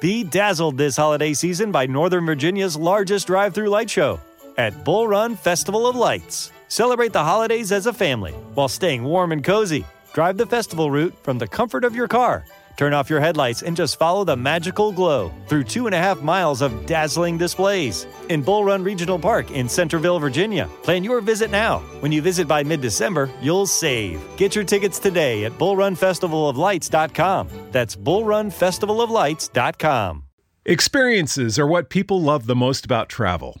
Be dazzled this holiday season by Northern Virginia's largest drive through light show at Bull Run Festival of Lights. Celebrate the holidays as a family while staying warm and cozy. Drive the festival route from the comfort of your car. Turn off your headlights and just follow the magical glow through two and a half miles of dazzling displays in Bull Run Regional Park in Centerville, Virginia. Plan your visit now. When you visit by mid December, you'll save. Get your tickets today at bullrunfestivaloflights.com. That's bullrunfestivaloflights.com. Experiences are what people love the most about travel.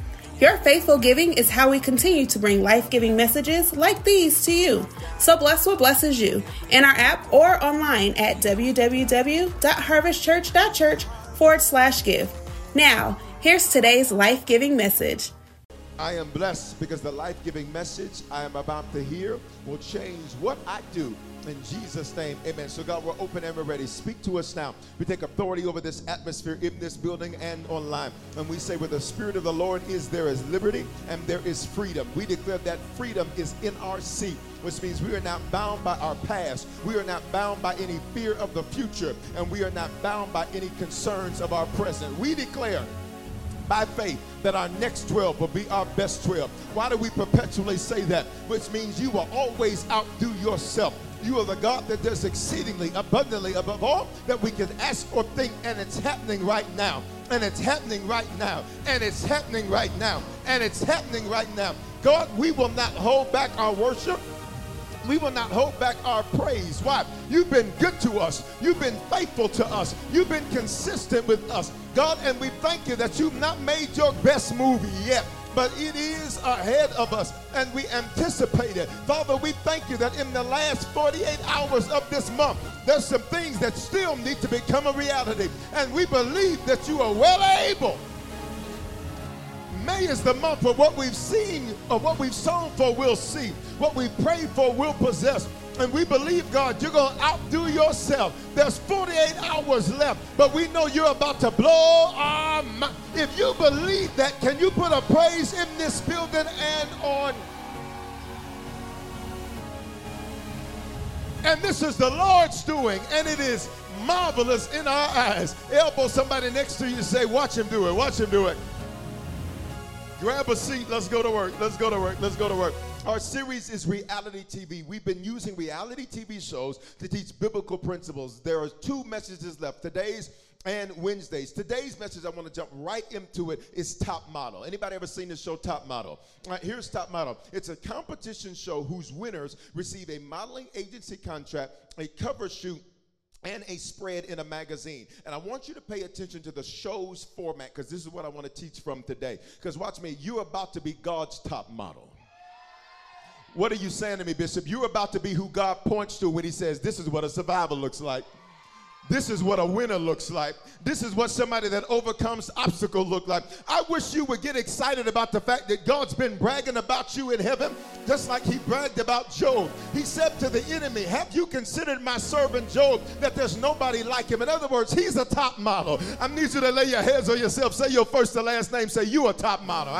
Your faithful giving is how we continue to bring life giving messages like these to you. So bless what blesses you in our app or online at www.harvestchurch.church forward slash give. Now, here's today's life giving message. I am blessed because the life giving message I am about to hear will change what I do in Jesus' name, amen. So, God, we're open and we're ready. Speak to us now. We take authority over this atmosphere in this building and online. And we say, where the Spirit of the Lord is, there is liberty and there is freedom. We declare that freedom is in our seat which means we are not bound by our past. We are not bound by any fear of the future, and we are not bound by any concerns of our present. We declare by faith that our next 12 will be our best 12. Why do we perpetually say that? Which means you will always outdo yourself. You are the God that does exceedingly abundantly above all that we can ask or think, and it's happening right now. And it's happening right now. And it's happening right now. And it's happening right now. God, we will not hold back our worship. We will not hold back our praise. Why? You've been good to us. You've been faithful to us. You've been consistent with us. God, and we thank you that you've not made your best movie yet but it is ahead of us and we anticipate it. Father, we thank you that in the last 48 hours of this month, there's some things that still need to become a reality. And we believe that you are well able. May is the month where what we've seen or what we've sown for, we'll see. What we've prayed for, we'll possess. And we believe, God, you're going to outdo yourself. There's 48 hours left, but we know you're about to blow our mind. If you believe that, can you put a praise in this building and on? And this is the Lord's doing, and it is marvelous in our eyes. Elbow somebody next to you and say, Watch him do it, watch him do it. Grab a seat, let's go to work, let's go to work, let's go to work. Our series is reality TV. We've been using reality TV shows to teach biblical principles. There are two messages left today's and Wednesdays. Today's message, I want to jump right into it, is Top Model. Anybody ever seen the show, Top Model? Here's Top Model. It's a competition show whose winners receive a modeling agency contract, a cover shoot, and a spread in a magazine. And I want you to pay attention to the show's format because this is what I want to teach from today. Because watch me, you're about to be God's top model. What are you saying to me, Bishop? You're about to be who God points to when He says, This is what a survivor looks like. This is what a winner looks like. This is what somebody that overcomes obstacle look like. I wish you would get excited about the fact that God's been bragging about you in heaven, just like he bragged about Job. He said to the enemy, Have you considered my servant Job that there's nobody like him? In other words, he's a top model. I need you to lay your hands on yourself. Say your first and last name. Say you a top model.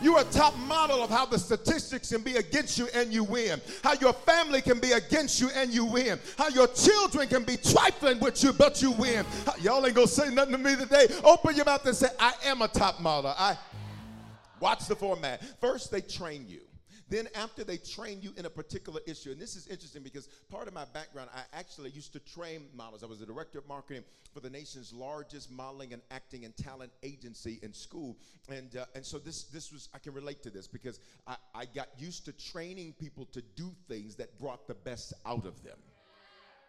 You're a top model of how the statistics can be against you and you win. How your family can be against you and you win. How your children can be trifling with you, but you win. Y'all ain't gonna say nothing to me today. Open your mouth and say, I am a top model. I watch the format. First, they train you. Then, after they train you in a particular issue, and this is interesting because part of my background, I actually used to train models. I was the director of marketing for the nation's largest modeling and acting and talent agency in school, and uh, and so this this was I can relate to this because I, I got used to training people to do things that brought the best out of them.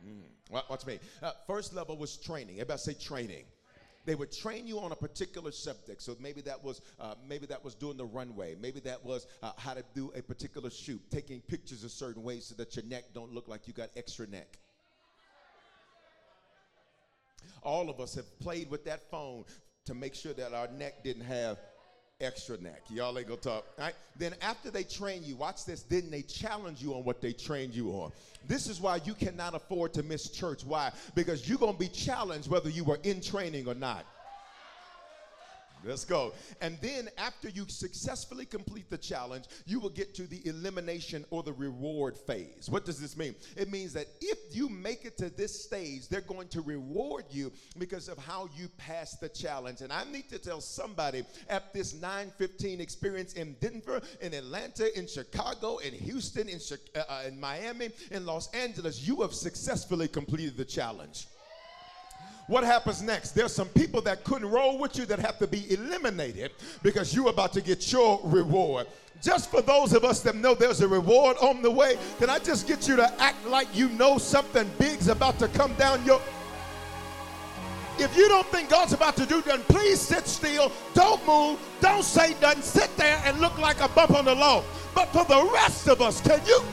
Mm. Watch me. Uh, first level was training. Everybody say training. They would train you on a particular subject. So maybe that was uh, maybe that was doing the runway. Maybe that was uh, how to do a particular shoot, taking pictures a certain way so that your neck don't look like you got extra neck. All of us have played with that phone to make sure that our neck didn't have extra neck. Y'all ain't gonna talk. All right. Then after they train you, watch this. Then they challenge you on what they trained you on. This is why you cannot afford to miss church. Why? Because you're gonna be challenged whether you were in training or not. Let's go. And then after you successfully complete the challenge, you will get to the elimination or the reward phase. What does this mean? It means that if you make it to this stage, they're going to reward you because of how you pass the challenge. And I need to tell somebody at this 915 experience in Denver, in Atlanta, in Chicago, in Houston, in, uh, uh, in Miami, in Los Angeles, you have successfully completed the challenge. What happens next? There's some people that couldn't roll with you that have to be eliminated because you're about to get your reward. Just for those of us that know there's a reward on the way, can I just get you to act like you know something big's about to come down your if you don't think God's about to do then please sit still. Don't move. Don't say nothing. Sit there and look like a bump on the lawn. But for the rest of us, can you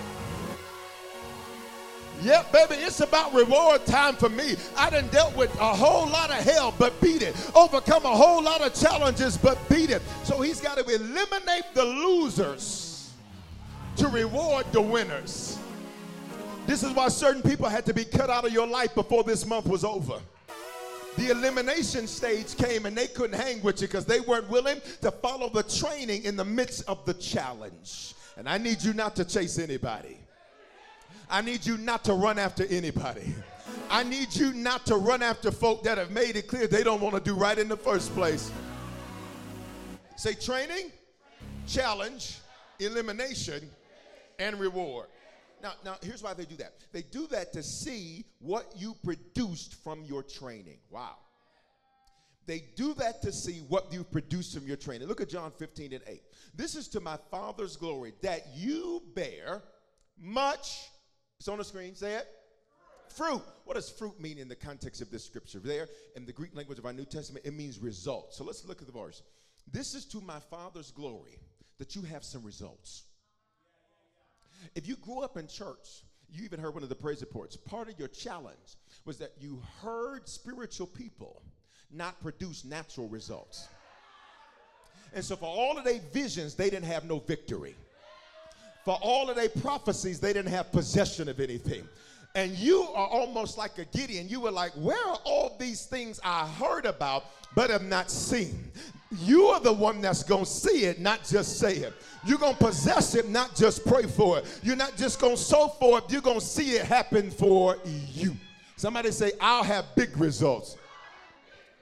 Yep, baby, it's about reward time for me. I done dealt with a whole lot of hell, but beat it. Overcome a whole lot of challenges, but beat it. So he's got to eliminate the losers to reward the winners. This is why certain people had to be cut out of your life before this month was over. The elimination stage came and they couldn't hang with you because they weren't willing to follow the training in the midst of the challenge. And I need you not to chase anybody. I need you not to run after anybody. I need you not to run after folk that have made it clear they don't want to do right in the first place. Say training, challenge, elimination, and reward. Now, now here's why they do that. They do that to see what you produced from your training. Wow. They do that to see what you produced from your training. Look at John 15 and 8. This is to my Father's glory that you bear much it's on the screen. Say it. Fruit. What does fruit mean in the context of this scripture? There, in the Greek language of our New Testament, it means result. So let's look at the verse. This is to my Father's glory that you have some results. If you grew up in church, you even heard one of the praise reports. Part of your challenge was that you heard spiritual people not produce natural results. And so, for all of their visions, they didn't have no victory for all of their prophecies, they didn't have possession of anything. And you are almost like a Gideon. You were like, Where are all these things I heard about but have not seen? You are the one that's going to see it, not just say it. You're going to possess it, not just pray for it. You're not just going to sow for it, you're going to see it happen for you. Somebody say, I'll have big results.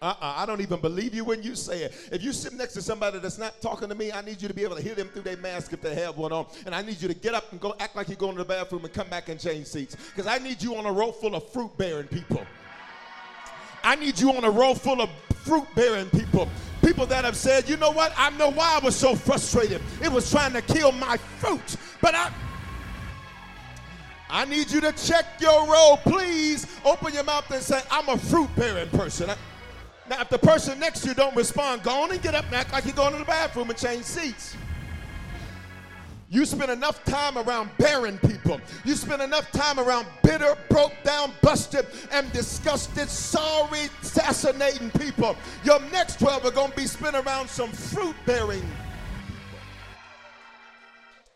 Uh-uh, I don't even believe you when you say it. If you sit next to somebody that's not talking to me, I need you to be able to hear them through their mask if they have one on. And I need you to get up and go act like you're going to the bathroom and come back and change seats. Because I need you on a row full of fruit bearing people. I need you on a row full of fruit bearing people. People that have said, you know what? I know why I was so frustrated. It was trying to kill my fruit. But I I need you to check your row. Please open your mouth and say, I'm a fruit bearing person. I, now, if the person next to you don't respond, go on and get up and act like you're going to the bathroom and change seats. You spend enough time around barren people. You spend enough time around bitter, broke down, busted, and disgusted, sorry, assassinating people. Your next 12 are going to be spent around some fruit bearing people.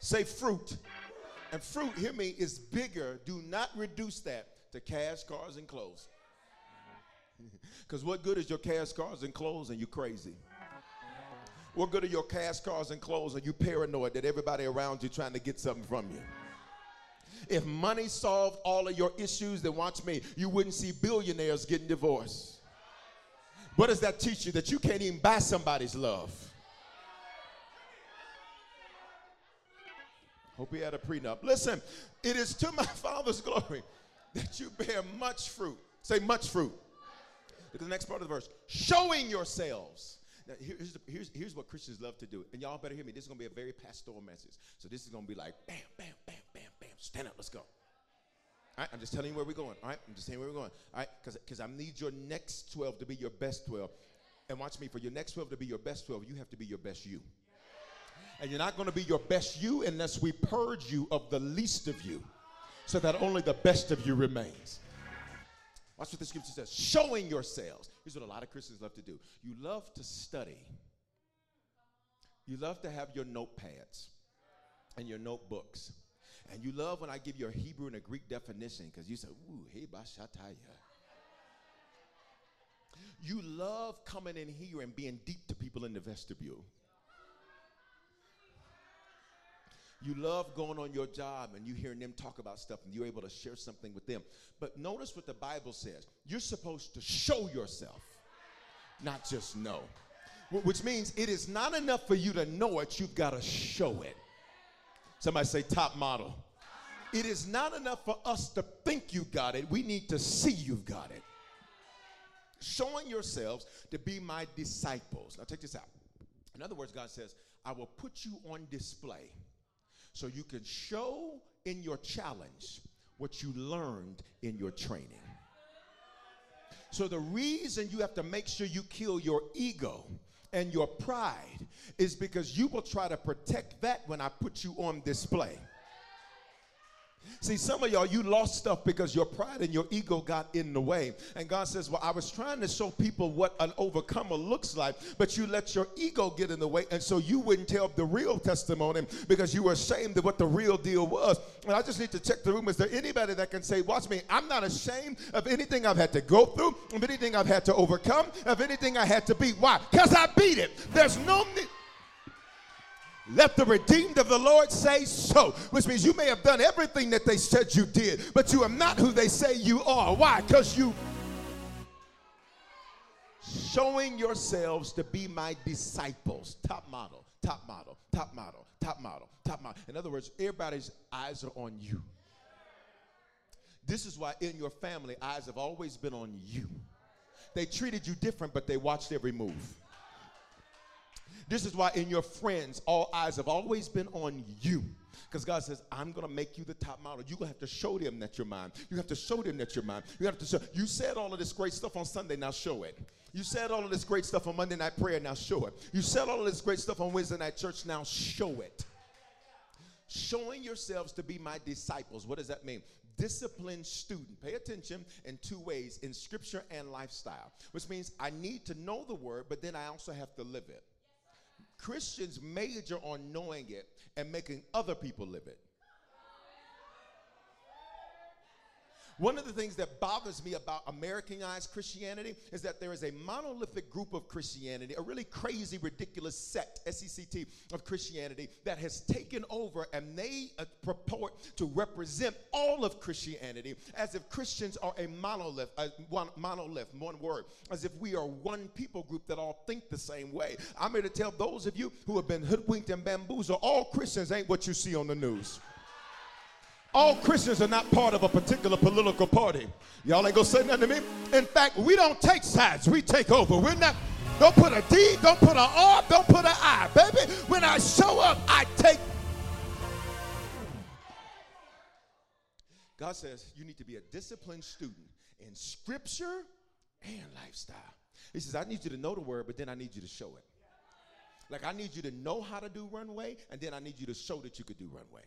Say fruit. And fruit, hear me, is bigger. Do not reduce that to cash, cars, and clothes. Because what good is your cash, cars, and clothes and you crazy? What good are your cash cars and clothes and you paranoid that everybody around you trying to get something from you? If money solved all of your issues, then watch me, you wouldn't see billionaires getting divorced. What does that teach you? That you can't even buy somebody's love. Hope he had a prenup. Listen, it is to my Father's glory that you bear much fruit. Say much fruit. Look at the next part of the verse. Showing yourselves. Now, here's, the, here's, here's what Christians love to do. And y'all better hear me. This is going to be a very pastoral message. So this is going to be like bam, bam, bam, bam, bam. Stand up. Let's go. All right, I'm just telling you where we're going. All right, I'm just saying where we're going. All right, because I need your next 12 to be your best 12. And watch me, for your next 12 to be your best 12, you have to be your best you. And you're not going to be your best you unless we purge you of the least of you so that only the best of you remains. Watch what the scripture says showing yourselves. Here's what a lot of Christians love to do you love to study, you love to have your notepads and your notebooks. And you love when I give you a Hebrew and a Greek definition because you say, ooh, hey, bashataya. You love coming in here and being deep to people in the vestibule. You love going on your job and you hearing them talk about stuff and you're able to share something with them. But notice what the Bible says. You're supposed to show yourself, not just know. Which means it is not enough for you to know it, you've got to show it. Somebody say top model. It is not enough for us to think you got it. We need to see you've got it. Showing yourselves to be my disciples. Now take this out. In other words, God says, I will put you on display so you can show in your challenge what you learned in your training. So, the reason you have to make sure you kill your ego and your pride is because you will try to protect that when I put you on display. See, some of y'all, you lost stuff because your pride and your ego got in the way. And God says, Well, I was trying to show people what an overcomer looks like, but you let your ego get in the way. And so you wouldn't tell the real testimony because you were ashamed of what the real deal was. And I just need to check the room. Is there anybody that can say, Watch me, I'm not ashamed of anything I've had to go through, of anything I've had to overcome, of anything I had to beat? Why? Because I beat it. There's no need. Let the redeemed of the Lord say so, which means you may have done everything that they said you did, but you are not who they say you are. Why? Because you showing yourselves to be my disciples. Top model, top model, top model, top model, top model. In other words, everybody's eyes are on you. This is why in your family, eyes have always been on you. They treated you different, but they watched every move. This is why in your friends, all eyes have always been on you. Because God says, I'm going to make you the top model. You're going to have to show them that you're mine. You have to show them that you're mine. You have to show. You said all of this great stuff on Sunday, now show it. You said all of this great stuff on Monday night prayer, now show it. You said all of this great stuff on Wednesday night church, now show it. Showing yourselves to be my disciples. What does that mean? disciplined student. Pay attention in two ways in scripture and lifestyle, which means I need to know the word, but then I also have to live it. Christians major on knowing it and making other people live it. One of the things that bothers me about Americanized Christianity is that there is a monolithic group of Christianity, a really crazy, ridiculous sect, S-E-C-T, of Christianity that has taken over and they uh, purport to represent all of Christianity as if Christians are a monolith, uh, one monolith, one word, as if we are one people group that all think the same way. I'm here to tell those of you who have been hoodwinked and bamboozled, all Christians ain't what you see on the news. All Christians are not part of a particular political party. Y'all ain't gonna say nothing to me. In fact, we don't take sides, we take over. We're not, don't put a D, don't put an R, don't put an I. Baby, when I show up, I take. God says you need to be a disciplined student in scripture and lifestyle. He says, I need you to know the word, but then I need you to show it. Like, I need you to know how to do runway, and then I need you to show that you could do runway.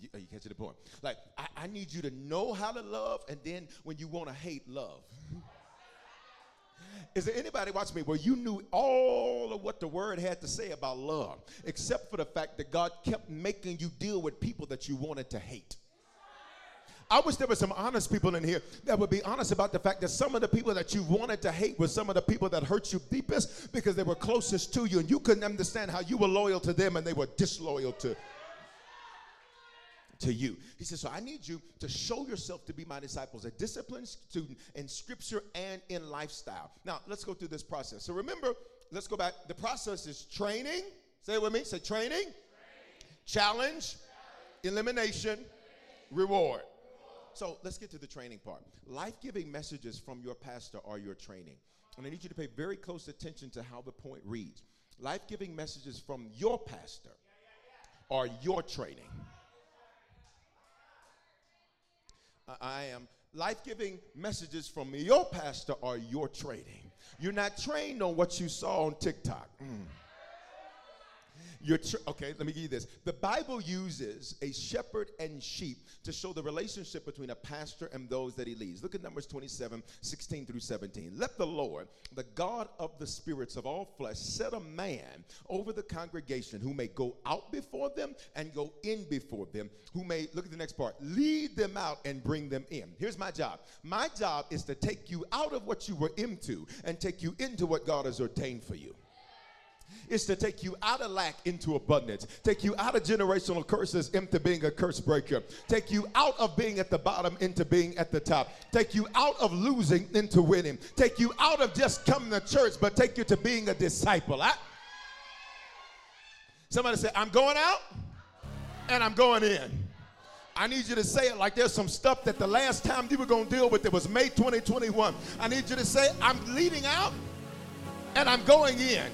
You, oh, you catch the point? Like, I, I need you to know how to love, and then when you want to hate, love. Is there anybody watching me where you knew all of what the word had to say about love, except for the fact that God kept making you deal with people that you wanted to hate? I wish there were some honest people in here that would be honest about the fact that some of the people that you wanted to hate were some of the people that hurt you deepest because they were closest to you and you couldn't understand how you were loyal to them and they were disloyal to to you. He says, So I need you to show yourself to be my disciples, a disciplined student in scripture and in lifestyle. Now, let's go through this process. So remember, let's go back. The process is training. Say it with me. Say training, training. challenge, challenge. elimination, elimination. reward. So let's get to the training part. Life giving messages from your pastor are your training. And I need you to pay very close attention to how the point reads. Life giving messages from your pastor are your training. I am life giving messages from your pastor are your training. You're not trained on what you saw on TikTok. Mm. Tr- okay, let me give you this. The Bible uses a shepherd and sheep to show the relationship between a pastor and those that he leads. Look at Numbers 27, 16 through 17. Let the Lord, the God of the spirits of all flesh, set a man over the congregation who may go out before them and go in before them, who may, look at the next part, lead them out and bring them in. Here's my job. My job is to take you out of what you were into and take you into what God has ordained for you is to take you out of lack into abundance, take you out of generational curses into being a curse breaker, take you out of being at the bottom into being at the top, take you out of losing into winning, take you out of just coming to church, but take you to being a disciple. I, somebody say, I'm going out and I'm going in. I need you to say it like there's some stuff that the last time you were going to deal with it was May 2021. I need you to say, I'm leading out and I'm going in.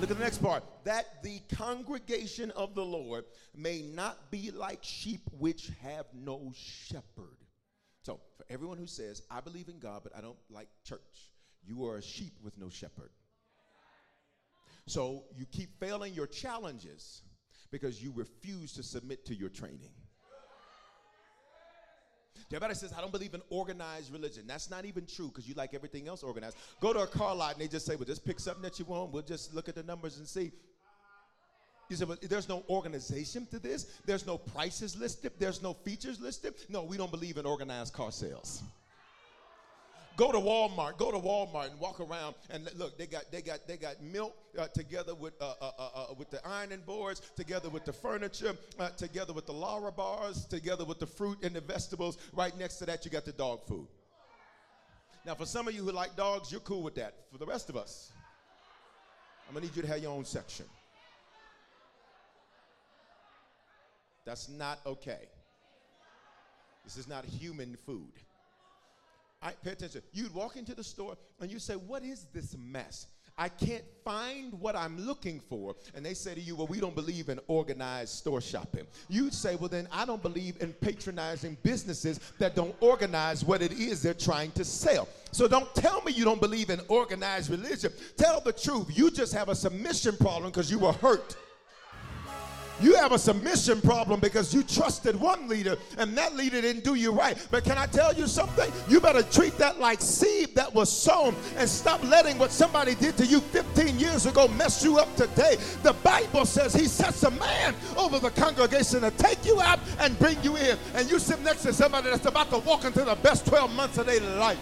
Look at the next part. That the congregation of the Lord may not be like sheep which have no shepherd. So, for everyone who says, I believe in God, but I don't like church, you are a sheep with no shepherd. So, you keep failing your challenges because you refuse to submit to your training. Everybody says, I don't believe in organized religion. That's not even true because you like everything else organized. Go to a car lot and they just say, well, just pick something that you want. We'll just look at the numbers and see. You say, well, there's no organization to this. There's no prices listed. There's no features listed. No, we don't believe in organized car sales. Go to Walmart. Go to Walmart and walk around and look. They got they got they got milk uh, together with uh, uh, uh, uh with the ironing boards, together with the furniture, uh, together with the Lara bars, together with the fruit and the vegetables. Right next to that, you got the dog food. Now, for some of you who like dogs, you're cool with that. For the rest of us, I'm gonna need you to have your own section. That's not okay. This is not human food. I, pay attention. You'd walk into the store and you say, What is this mess? I can't find what I'm looking for. And they say to you, Well, we don't believe in organized store shopping. You'd say, Well, then I don't believe in patronizing businesses that don't organize what it is they're trying to sell. So don't tell me you don't believe in organized religion. Tell the truth. You just have a submission problem because you were hurt. You have a submission problem because you trusted one leader and that leader didn't do you right. But can I tell you something? You better treat that like seed that was sown and stop letting what somebody did to you 15 years ago mess you up today. The Bible says he sets a man over the congregation to take you out and bring you in. And you sit next to somebody that's about to walk into the best 12 months of their life.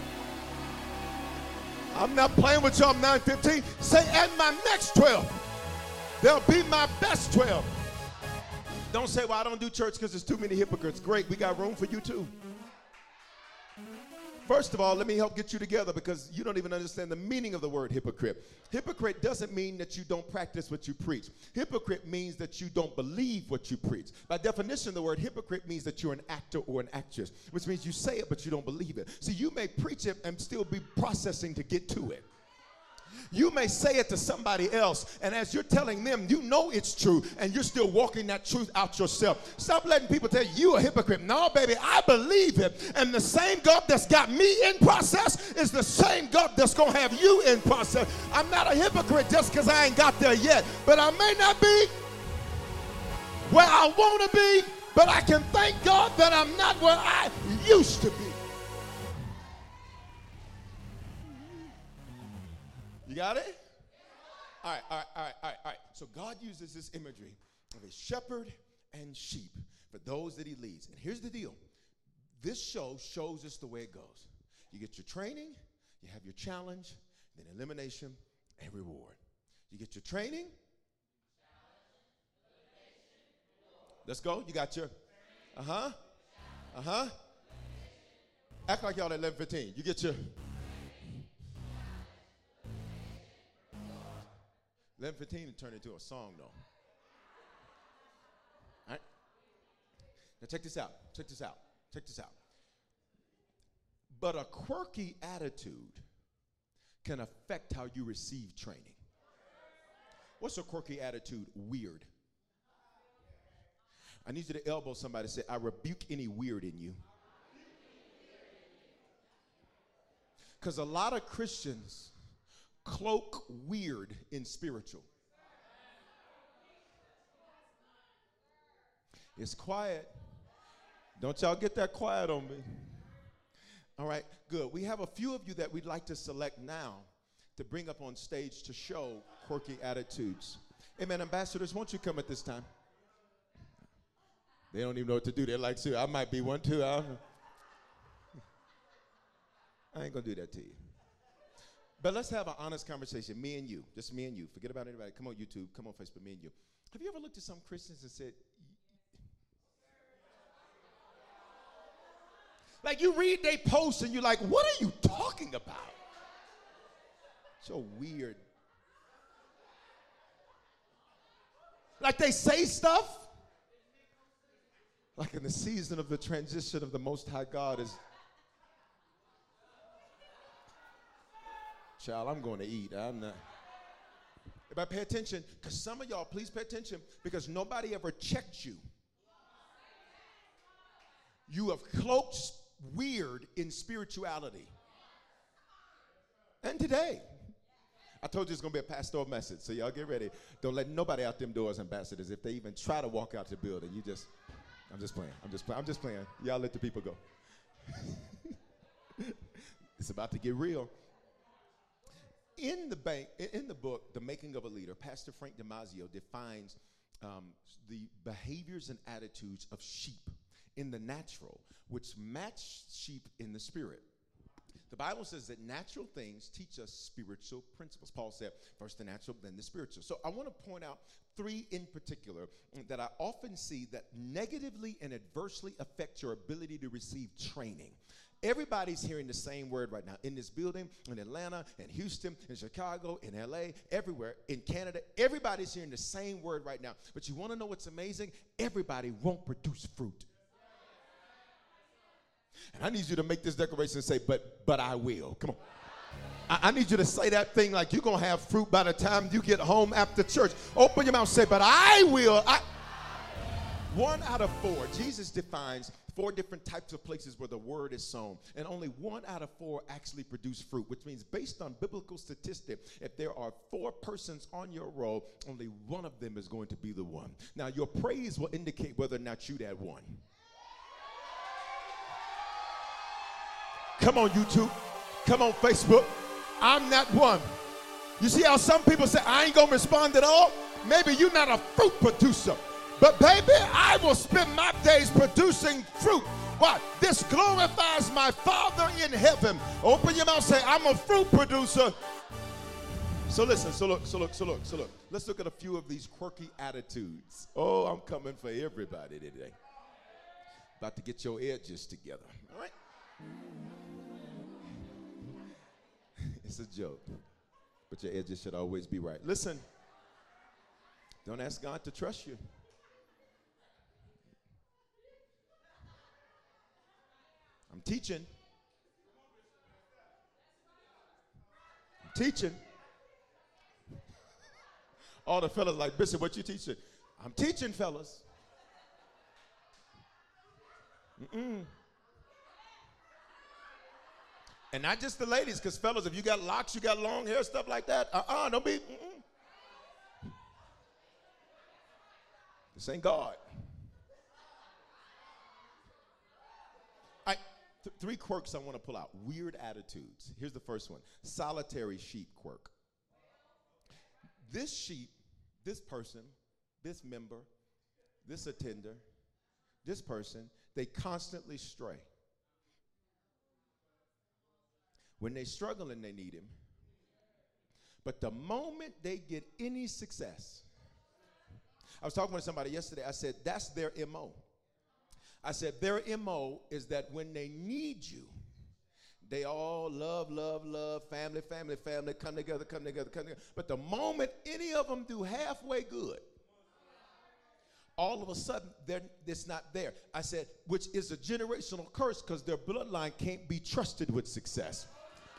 I'm not playing with you. I'm 915. Say, and my next 12. They'll be my best 12. Don't say, well, I don't do church because there's too many hypocrites. Great, we got room for you too. First of all, let me help get you together because you don't even understand the meaning of the word hypocrite. Hypocrite doesn't mean that you don't practice what you preach. Hypocrite means that you don't believe what you preach. By definition, the word hypocrite means that you're an actor or an actress, which means you say it but you don't believe it. So you may preach it and still be processing to get to it. You may say it to somebody else, and as you're telling them, you know it's true, and you're still walking that truth out yourself. Stop letting people tell you you a hypocrite. No, baby, I believe it. And the same God that's got me in process is the same God that's going to have you in process. I'm not a hypocrite just because I ain't got there yet, but I may not be where I want to be, but I can thank God that I'm not where I used to be. You got it? All right, all right, all right, all right, all right. So God uses this imagery of a shepherd and sheep for those that he leads. And here's the deal This show shows us the way it goes. You get your training, you have your challenge, then elimination and reward. You get your training. Let's go. You got your, uh huh, uh huh. Act like y'all at 11:15. You get your. 11:15 and turn into a song though. Now check this out. Check this out. Check this out. But a quirky attitude can affect how you receive training. What's a quirky attitude? Weird. I need you to elbow somebody say, I rebuke any weird in you. Because a lot of Christians cloak weird in spiritual. It's quiet. Don't y'all get that quiet on me. All right, good. We have a few of you that we'd like to select now to bring up on stage to show quirky attitudes. Amen. Ambassadors, won't you come at this time? They don't even know what to do. They're like, "Sir, I might be one too. I, I ain't gonna do that to you. But let's have an honest conversation, me and you, just me and you. Forget about anybody. Come on YouTube, come on Facebook, me and you. Have you ever looked at some Christians and said, like you read they posts and you're like, what are you talking about? So weird. Like they say stuff. Like in the season of the transition of the Most High God is. Child, I'm going to eat. I'm not. Everybody pay attention, because some of y'all, please pay attention, because nobody ever checked you. You have cloaked weird in spirituality. And today, I told you it's gonna be a pastoral message, so y'all get ready. Don't let nobody out them doors, ambassadors. If they even try to walk out the building, you just, I'm just playing. I'm just playing. I'm just playing. Y'all let the people go. it's about to get real. In the bank, in the book, The Making of a Leader, Pastor Frank Damazio defines um, the behaviors and attitudes of sheep in the natural, which match sheep in the spirit. The Bible says that natural things teach us spiritual principles. Paul said, first the natural, then the spiritual. So I want to point out three in particular that I often see that negatively and adversely affect your ability to receive training. Everybody's hearing the same word right now in this building, in Atlanta, in Houston, in Chicago, in LA, everywhere, in Canada. Everybody's hearing the same word right now. But you want to know what's amazing? Everybody won't produce fruit. And I need you to make this declaration and say, but but I will. Come on. I, I need you to say that thing like you're gonna have fruit by the time you get home after church. Open your mouth, say, but I will. I one out of four, Jesus defines four different types of places where the word is sown, and only one out of four actually produce fruit, which means, based on biblical statistic, if there are four persons on your row, only one of them is going to be the one. Now, your praise will indicate whether or not you that one. Come on, YouTube. Come on, Facebook. I'm that one. You see how some people say, I ain't gonna respond at all? Maybe you're not a fruit producer. But baby, I will spend my days producing fruit. What? This glorifies my Father in heaven. Open your mouth, say, I'm a fruit producer. So listen, so look, so look, so look, so look. Let's look at a few of these quirky attitudes. Oh, I'm coming for everybody today. About to get your edges together. All right? It's a joke. But your edges should always be right. Listen, don't ask God to trust you. I'm teaching. I'm teaching. All the fellas like, Bishop, what you teaching? I'm teaching, fellas. Mm-mm. And not just the ladies, because fellas, if you got locks, you got long hair, stuff like that, uh-uh, don't be. Mm-mm. This ain't God. Th three quirks I want to pull out weird attitudes. Here's the first one solitary sheep quirk. This sheep, this person, this member, this attender, this person, they constantly stray. When they struggle and they need him. But the moment they get any success, I was talking to somebody yesterday, I said, that's their MO. I said, their MO is that when they need you, they all love, love, love, family, family, family, come together, come together, come together. But the moment any of them do halfway good, all of a sudden they're, it's not there. I said, which is a generational curse because their bloodline can't be trusted with success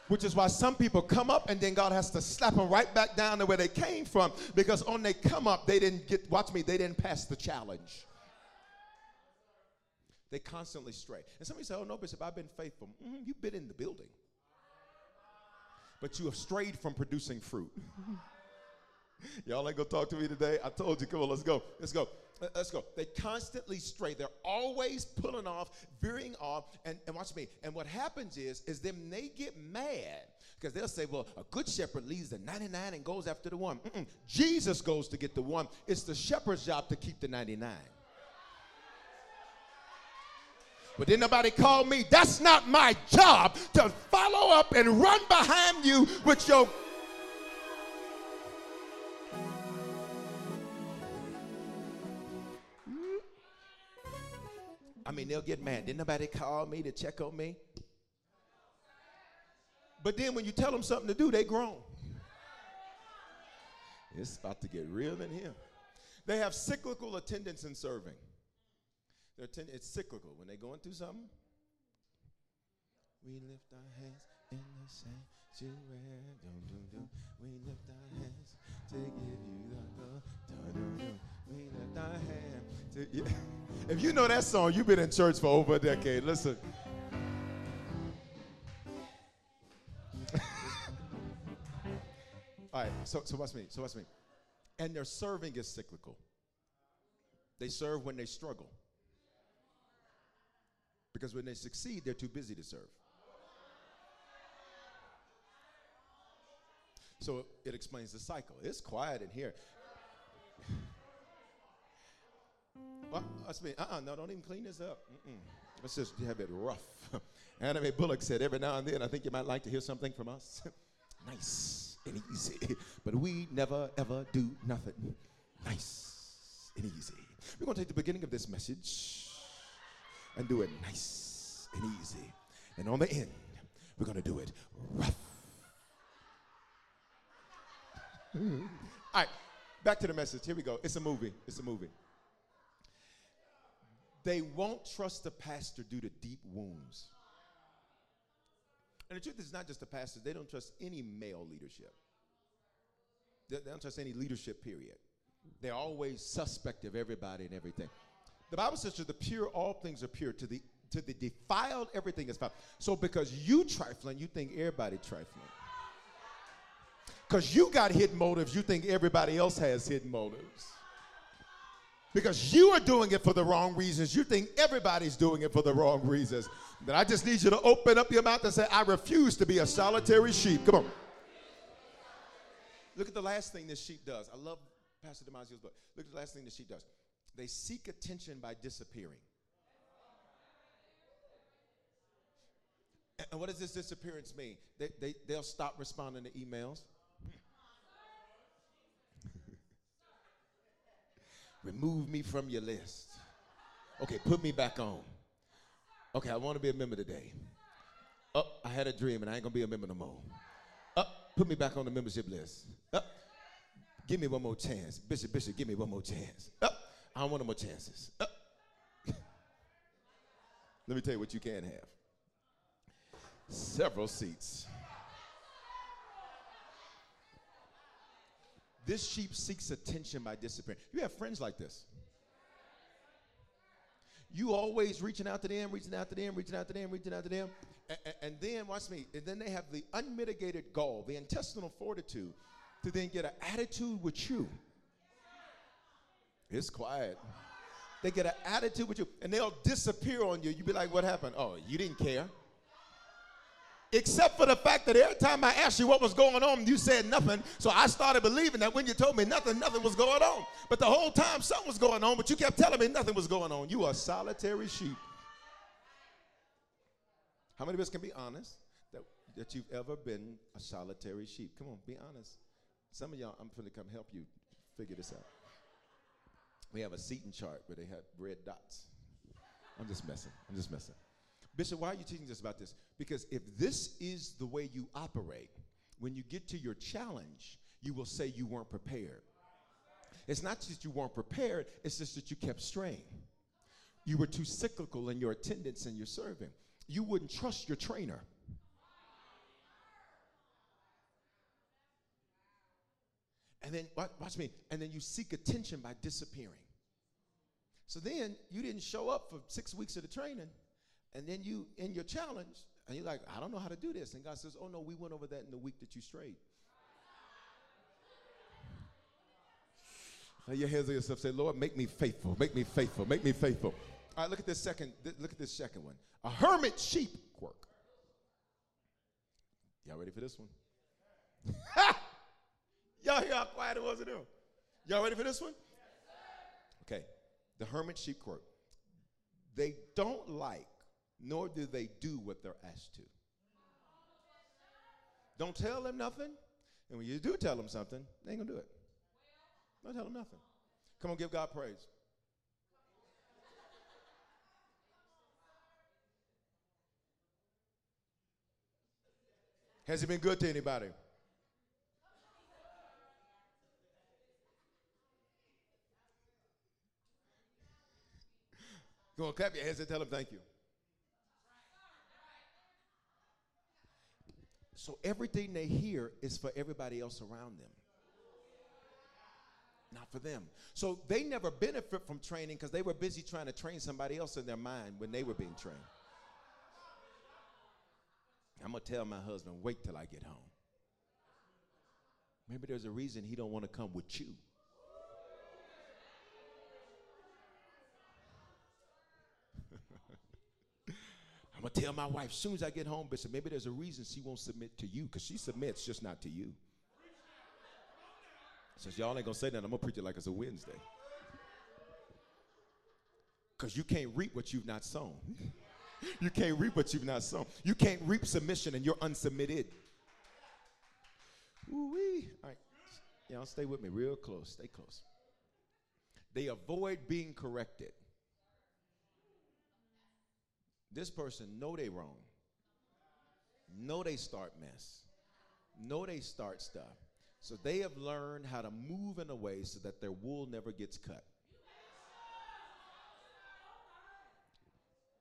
which is why some people come up and then God has to slap them right back down to where they came from because on they come up, they didn't get, watch me, they didn't pass the challenge. They constantly stray. And somebody say, Oh, no, Bishop, I've been faithful. Mm-hmm, you've been in the building, but you have strayed from producing fruit. Y'all ain't gonna talk to me today. I told you, come on, let's go. Let's go. Let's go. They constantly stray. They're always pulling off, veering off, and, and watch me. And what happens is, is then they get mad because they'll say, well, a good shepherd leaves the 99 and goes after the one. Mm-mm. Jesus goes to get the one. It's the shepherd's job to keep the 99. But then nobody call me. That's not my job to follow up and run behind you with your I mean, they'll get mad. Didn't nobody call me to check on me? But then when you tell them something to do, they groan. It's about to get real in here. They have cyclical attendance in serving. Their atten- it's cyclical. When they're going through something, we lift our hands in the sanctuary. Dum, dum, dum. We lift our hands to give you the glory. We lift our hands to. Yeah. If you know that song, you've been in church for over a decade. Listen. All right, so, so what's me? So what's me? And their serving is cyclical. They serve when they struggle. Because when they succeed, they're too busy to serve. So it explains the cycle. It's quiet in here. well, that's me. Uh-uh, no, don't even clean this up. Mm-mm. Let's just have it rough. Anime Bullock said, every now and then, I think you might like to hear something from us. nice and easy. But we never, ever do nothing nice and easy. We're going to take the beginning of this message and do it nice and easy. And on the end, we're going to do it rough. All right, back to the message. Here we go. It's a movie. It's a movie. They won't trust the pastor due to deep wounds. And the truth is not just the pastors, they don't trust any male leadership. They, they don't trust any leadership, period. They're always suspect of everybody and everything. The Bible says to the pure, all things are pure. To the to the defiled, everything is foul. So because you trifling, you think everybody trifling. Because you got hidden motives, you think everybody else has hidden motives. Because you are doing it for the wrong reasons, you think everybody's doing it for the wrong reasons. Then I just need you to open up your mouth and say, I refuse to be a solitary sheep. Come on. Look at the last thing this sheep does. I love Pastor Damasio's book. Look at the last thing the sheep does. They seek attention by disappearing. And what does this disappearance mean? They, they, they'll stop responding to emails. Remove me from your list. Okay, put me back on. Okay, I want to be a member today. Oh, I had a dream and I ain't gonna be a member no more. Oh, put me back on the membership list. Oh, give me one more chance. Bishop, Bishop, give me one more chance. Oh, I don't want no more chances. Oh. Let me tell you what you can have several seats. This sheep seeks attention by disappearing. You have friends like this. You always reaching out to them, reaching out to them, reaching out to them, reaching out to them. And, and then, watch me, and then they have the unmitigated gall, the intestinal fortitude to then get an attitude with you. It's quiet. They get an attitude with you, and they'll disappear on you. You be like, what happened? Oh, you didn't care except for the fact that every time I asked you what was going on, you said nothing. So I started believing that when you told me nothing, nothing was going on. But the whole time something was going on, but you kept telling me nothing was going on. You are a solitary sheep. How many of us can be honest that that you've ever been a solitary sheep? Come on, be honest. Some of y'all, I'm going to come help you figure this out. We have a seating chart where they have red dots. I'm just messing. I'm just messing. Bishop, why are you teaching us about this? Because if this is the way you operate, when you get to your challenge, you will say you weren't prepared. It's not just that you weren't prepared, it's just that you kept straying. You were too cyclical in your attendance and your serving. You wouldn't trust your trainer. And then, watch me, and then you seek attention by disappearing. So then you didn't show up for six weeks of the training, and then you, in your challenge, and you're like, I don't know how to do this. And God says, Oh no, we went over that in the week that you strayed. Lay your hands on yourself. Say, Lord, make me faithful. Make me faithful. Make me faithful. All right, look at this second. Look at this second one. A hermit sheep quirk. Y'all ready for this one? Y'all hear how quiet it was in there? Y'all ready for this one? Okay. The hermit sheep quirk. They don't like, nor do they do what they're asked to. Don't tell them nothing. And when you do tell them something, they ain't gonna do it. Don't tell them nothing. Come on, give God praise. Has it been good to anybody? Go on, clap your hands and tell them thank you. So everything they hear is for everybody else around them not for them. So they never benefit from training because they were busy trying to train somebody else in their mind when they were being trained. I'm gonna tell my husband, wait till I get home. Maybe there's a reason he don't want to come with you. I'm gonna tell my wife as soon as I get home, Bishop. Maybe there's a reason she won't submit to you because she submits, just not to you. Since y'all ain't gonna say that, I'm gonna preach it like it's a Wednesday. Because you can't reap what you've not sown. you can't reap what you've not sown. You can't reap submission and you're unsubmitted. Ooh-wee. All right. Y'all stay with me real close. Stay close. They avoid being corrected. This person know they wrong. Know they start mess. Know they start stuff. So they have learned how to move in a way so that their wool never gets cut.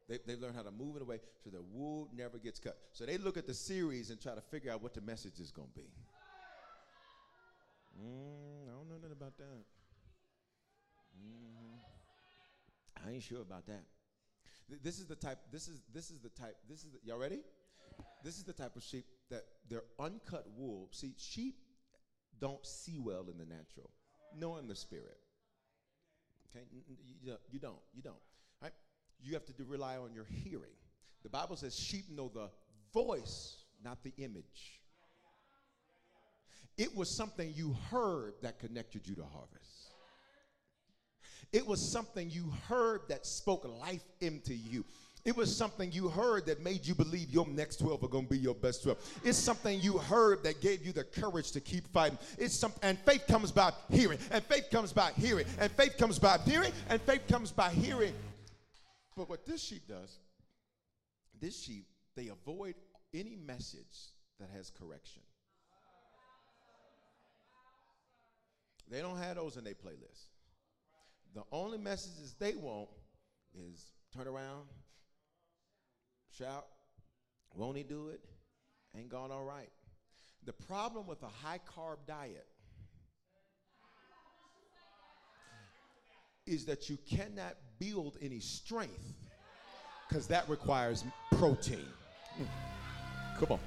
They, they learn how to move in a way so their wool never gets cut. So they look at the series and try to figure out what the message is going to be. Mm, I don't know nothing about that. Mm-hmm. I ain't sure about that. This is the type. This is this is the type. This is the, y'all ready? This is the type of sheep that they're uncut wool. See, sheep don't see well in the natural, nor in the spirit. Okay, you, don't. You don't. Right? You have to do, rely on your hearing. The Bible says sheep know the voice, not the image. It was something you heard that connected you to harvest. It was something you heard that spoke life into you. It was something you heard that made you believe your next 12 are going to be your best 12. It's something you heard that gave you the courage to keep fighting. It's some and faith comes by hearing. And faith comes by hearing. And faith comes by hearing. And faith comes by hearing. But what this sheep does, this sheep, they avoid any message that has correction. They don't have those in their playlist. The only messages they want is turn around, Shout. Won't he do it? Ain't gone all right. The problem with a high carb diet is that you cannot build any strength because that requires protein. Mm. Come on.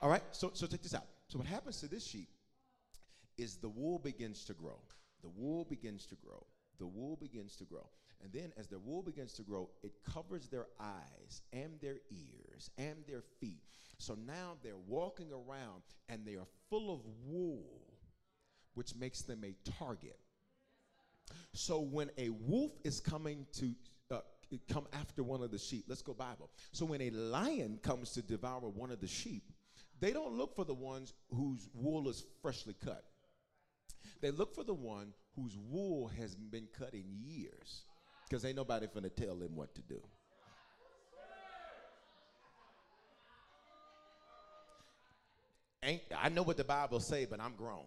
All right, so, so check this out. So, what happens to this sheep is the wool begins to grow. The wool begins to grow. The wool begins to grow. And then as the wool begins to grow, it covers their eyes and their ears and their feet. So now they're walking around and they are full of wool, which makes them a target. So when a wolf is coming to uh, come after one of the sheep. Let's go Bible. So when a lion comes to devour one of the sheep, they don't look for the ones whose wool is freshly cut. They look for the one whose wool has been cut in years because ain't nobody finna tell them what to do. Ain't, I know what the Bible say, but I'm grown.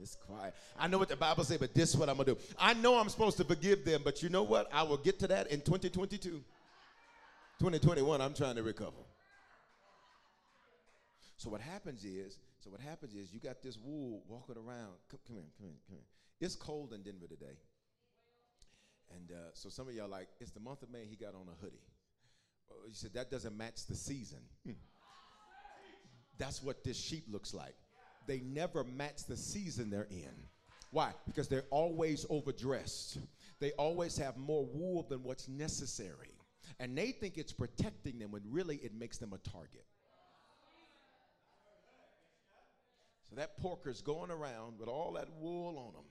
It's quiet. I know what the Bible say, but this is what I'm gonna do. I know I'm supposed to forgive them, but you know what? I will get to that in 2022. 2021, I'm trying to recover. So what happens is, so what happens is you got this wool walking around. Come, come here, come here, come here. It's cold in Denver today. And uh, so some of y'all like, it's the month of May, he got on a hoodie. Well, you said that doesn't match the season. Hmm. That's what this sheep looks like. They never match the season they're in. Why? Because they're always overdressed. They always have more wool than what's necessary. And they think it's protecting them when really it makes them a target. So that porker's going around with all that wool on them.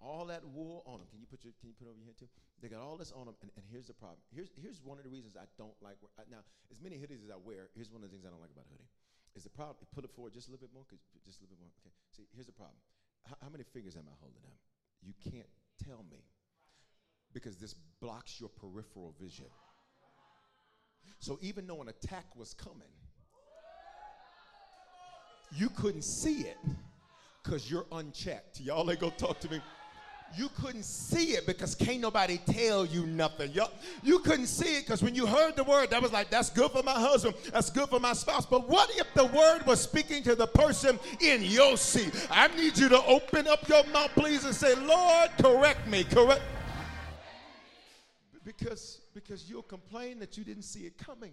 All that wool on them. Can you put your, can you put it over your head too? They got all this on them, and, and here's the problem. Here's, here's one of the reasons I don't like. Now, as many hoodies as I wear, here's one of the things I don't like about a hoodie. Is the problem? Put it forward just a little bit more, cause just a little bit more. Okay. See, here's the problem. How, how many fingers am I holding up? You can't tell me because this blocks your peripheral vision. So even though an attack was coming, you couldn't see it because you're unchecked. Y'all ain't gonna talk to me you couldn't see it because can't nobody tell you nothing. You, you couldn't see it because when you heard the word, that was like, that's good for my husband, that's good for my spouse. But what if the word was speaking to the person in your seat? I need you to open up your mouth, please, and say, Lord, correct me, correct. Because, because you'll complain that you didn't see it coming.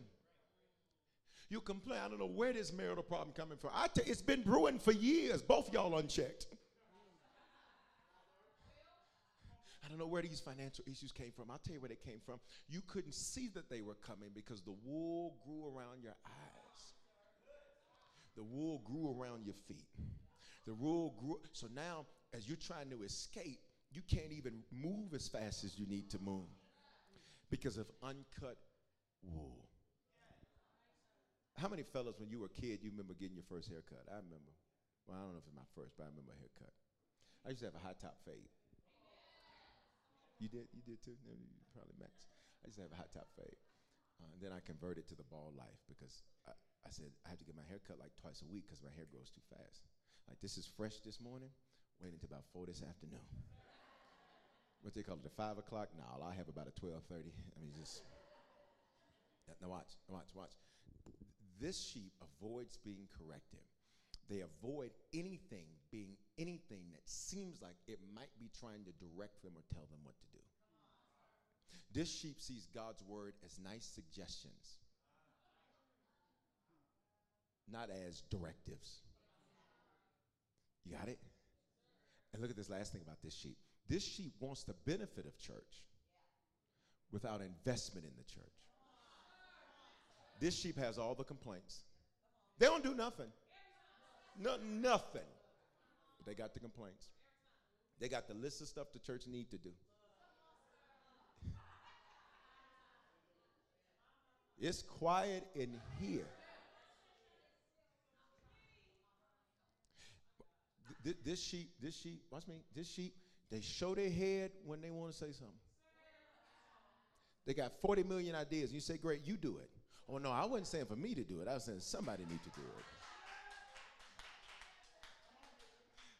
You complain, I don't know where this marital problem coming from. It's been brewing for years, both y'all unchecked. I don't know where these financial issues came from. I'll tell you where they came from. You couldn't see that they were coming because the wool grew around your eyes. The wool grew around your feet. The wool grew. So now, as you're trying to escape, you can't even move as fast as you need to move because of uncut wool. How many fellas, when you were a kid, you remember getting your first haircut? I remember. Well, I don't know if it's my first, but I remember a haircut. I used to have a high top fade. You did? You did too? No, you probably Max. I used to have a hot top fade. Uh, and then I converted to the ball life because I, I said I have to get my hair cut like twice a week because my hair grows too fast. Like this is fresh this morning, wait until about four this afternoon. what they call it, the five o'clock? No, I have about a twelve thirty. I mean, just now watch, watch, watch. This sheep avoids being corrected. They avoid anything being anything that seems like it might be trying to direct them or tell them what to do. This sheep sees God's word as nice suggestions, not as directives. You got it? And look at this last thing about this sheep. This sheep wants the benefit of church without investment in the church. This sheep has all the complaints. They don't do nothing. No, nothing. But they got the complaints. They got the list of stuff the church need to do. It's quiet in here. This sheep, this sheep, watch me, this sheep, they show their head when they want to say something. They got 40 million ideas. You say, great, you do it. Oh, no, I wasn't saying for me to do it. I was saying somebody need to do it.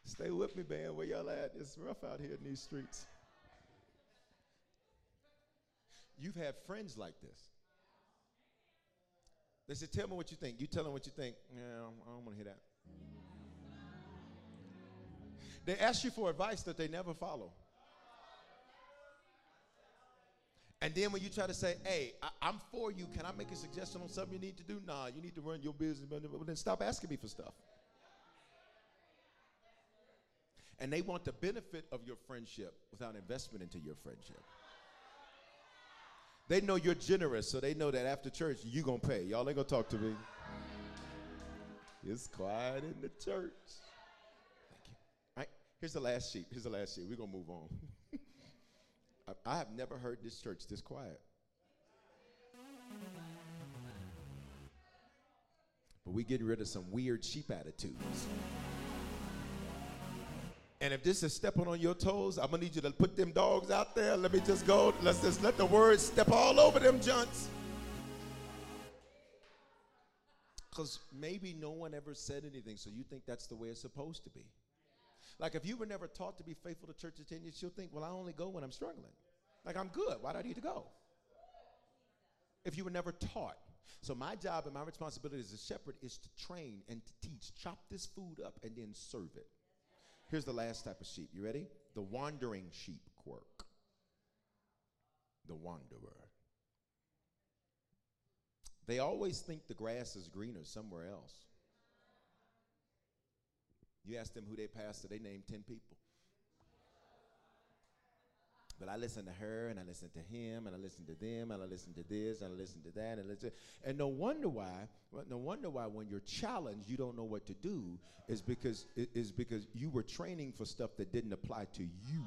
Stay with me, man. Where y'all at? It's rough out here in these streets. You've had friends like this. They said, Tell me what you think. You tell them what you think. Yeah, I don't want to hear that. They ask you for advice that they never follow. And then when you try to say, hey, I, am for you, can I make a suggestion on something you need to do? Nah, you need to run your business. But then stop asking me for stuff. and they want the benefit of your friendship without investment into your friendship. They know you're generous, so they know that after church, you're going to pay. Y'all ain't going to talk to me. It's quiet in the church. Thank you. All right, here's the last sheep. Here's the last sheep. We're going to move on. I, have never heard this church this quiet. But we getting rid of some weird sheep attitudes. And if this is stepping on your toes, I'm gonna need you to put them dogs out there. Let me just go. Let's just let the words step all over them junks. Because maybe no one ever said anything, so you think that's the way it's supposed to be. Like if you were never taught to be faithful to church attendance, you'll think, well, I only go when I'm struggling. Like I'm good. Why do I need to go? If you were never taught. So my job and my responsibility as a shepherd is to train and to teach. Chop this food up and then serve it. Here's the last type of sheep. You ready? The wandering sheep quirk. The wanderer. They always think the grass is greener somewhere else. You ask them who they pastor, they name 10 people. But I listen to her and I listen to him and I listen to them and I listen to this and I listen to that and listen. And no wonder why, no wonder why when you're challenged, you don't know what to do is because is because you were training for stuff that didn't apply to you.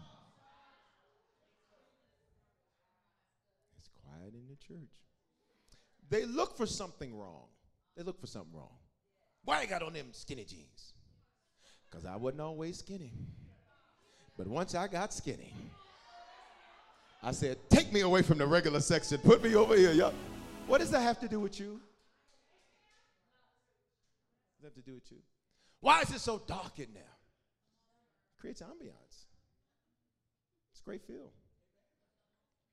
It's quiet in the church. They look for something wrong. They look for something wrong. Why I got on them skinny jeans? Because I wasn't always skinny. But once I got skinny, I said, take me away from the regular section. Put me over here. Y'all. What does that have to do with you? Does that have to do with you? Why is it so dark in there? It creates ambiance. It's a great feel.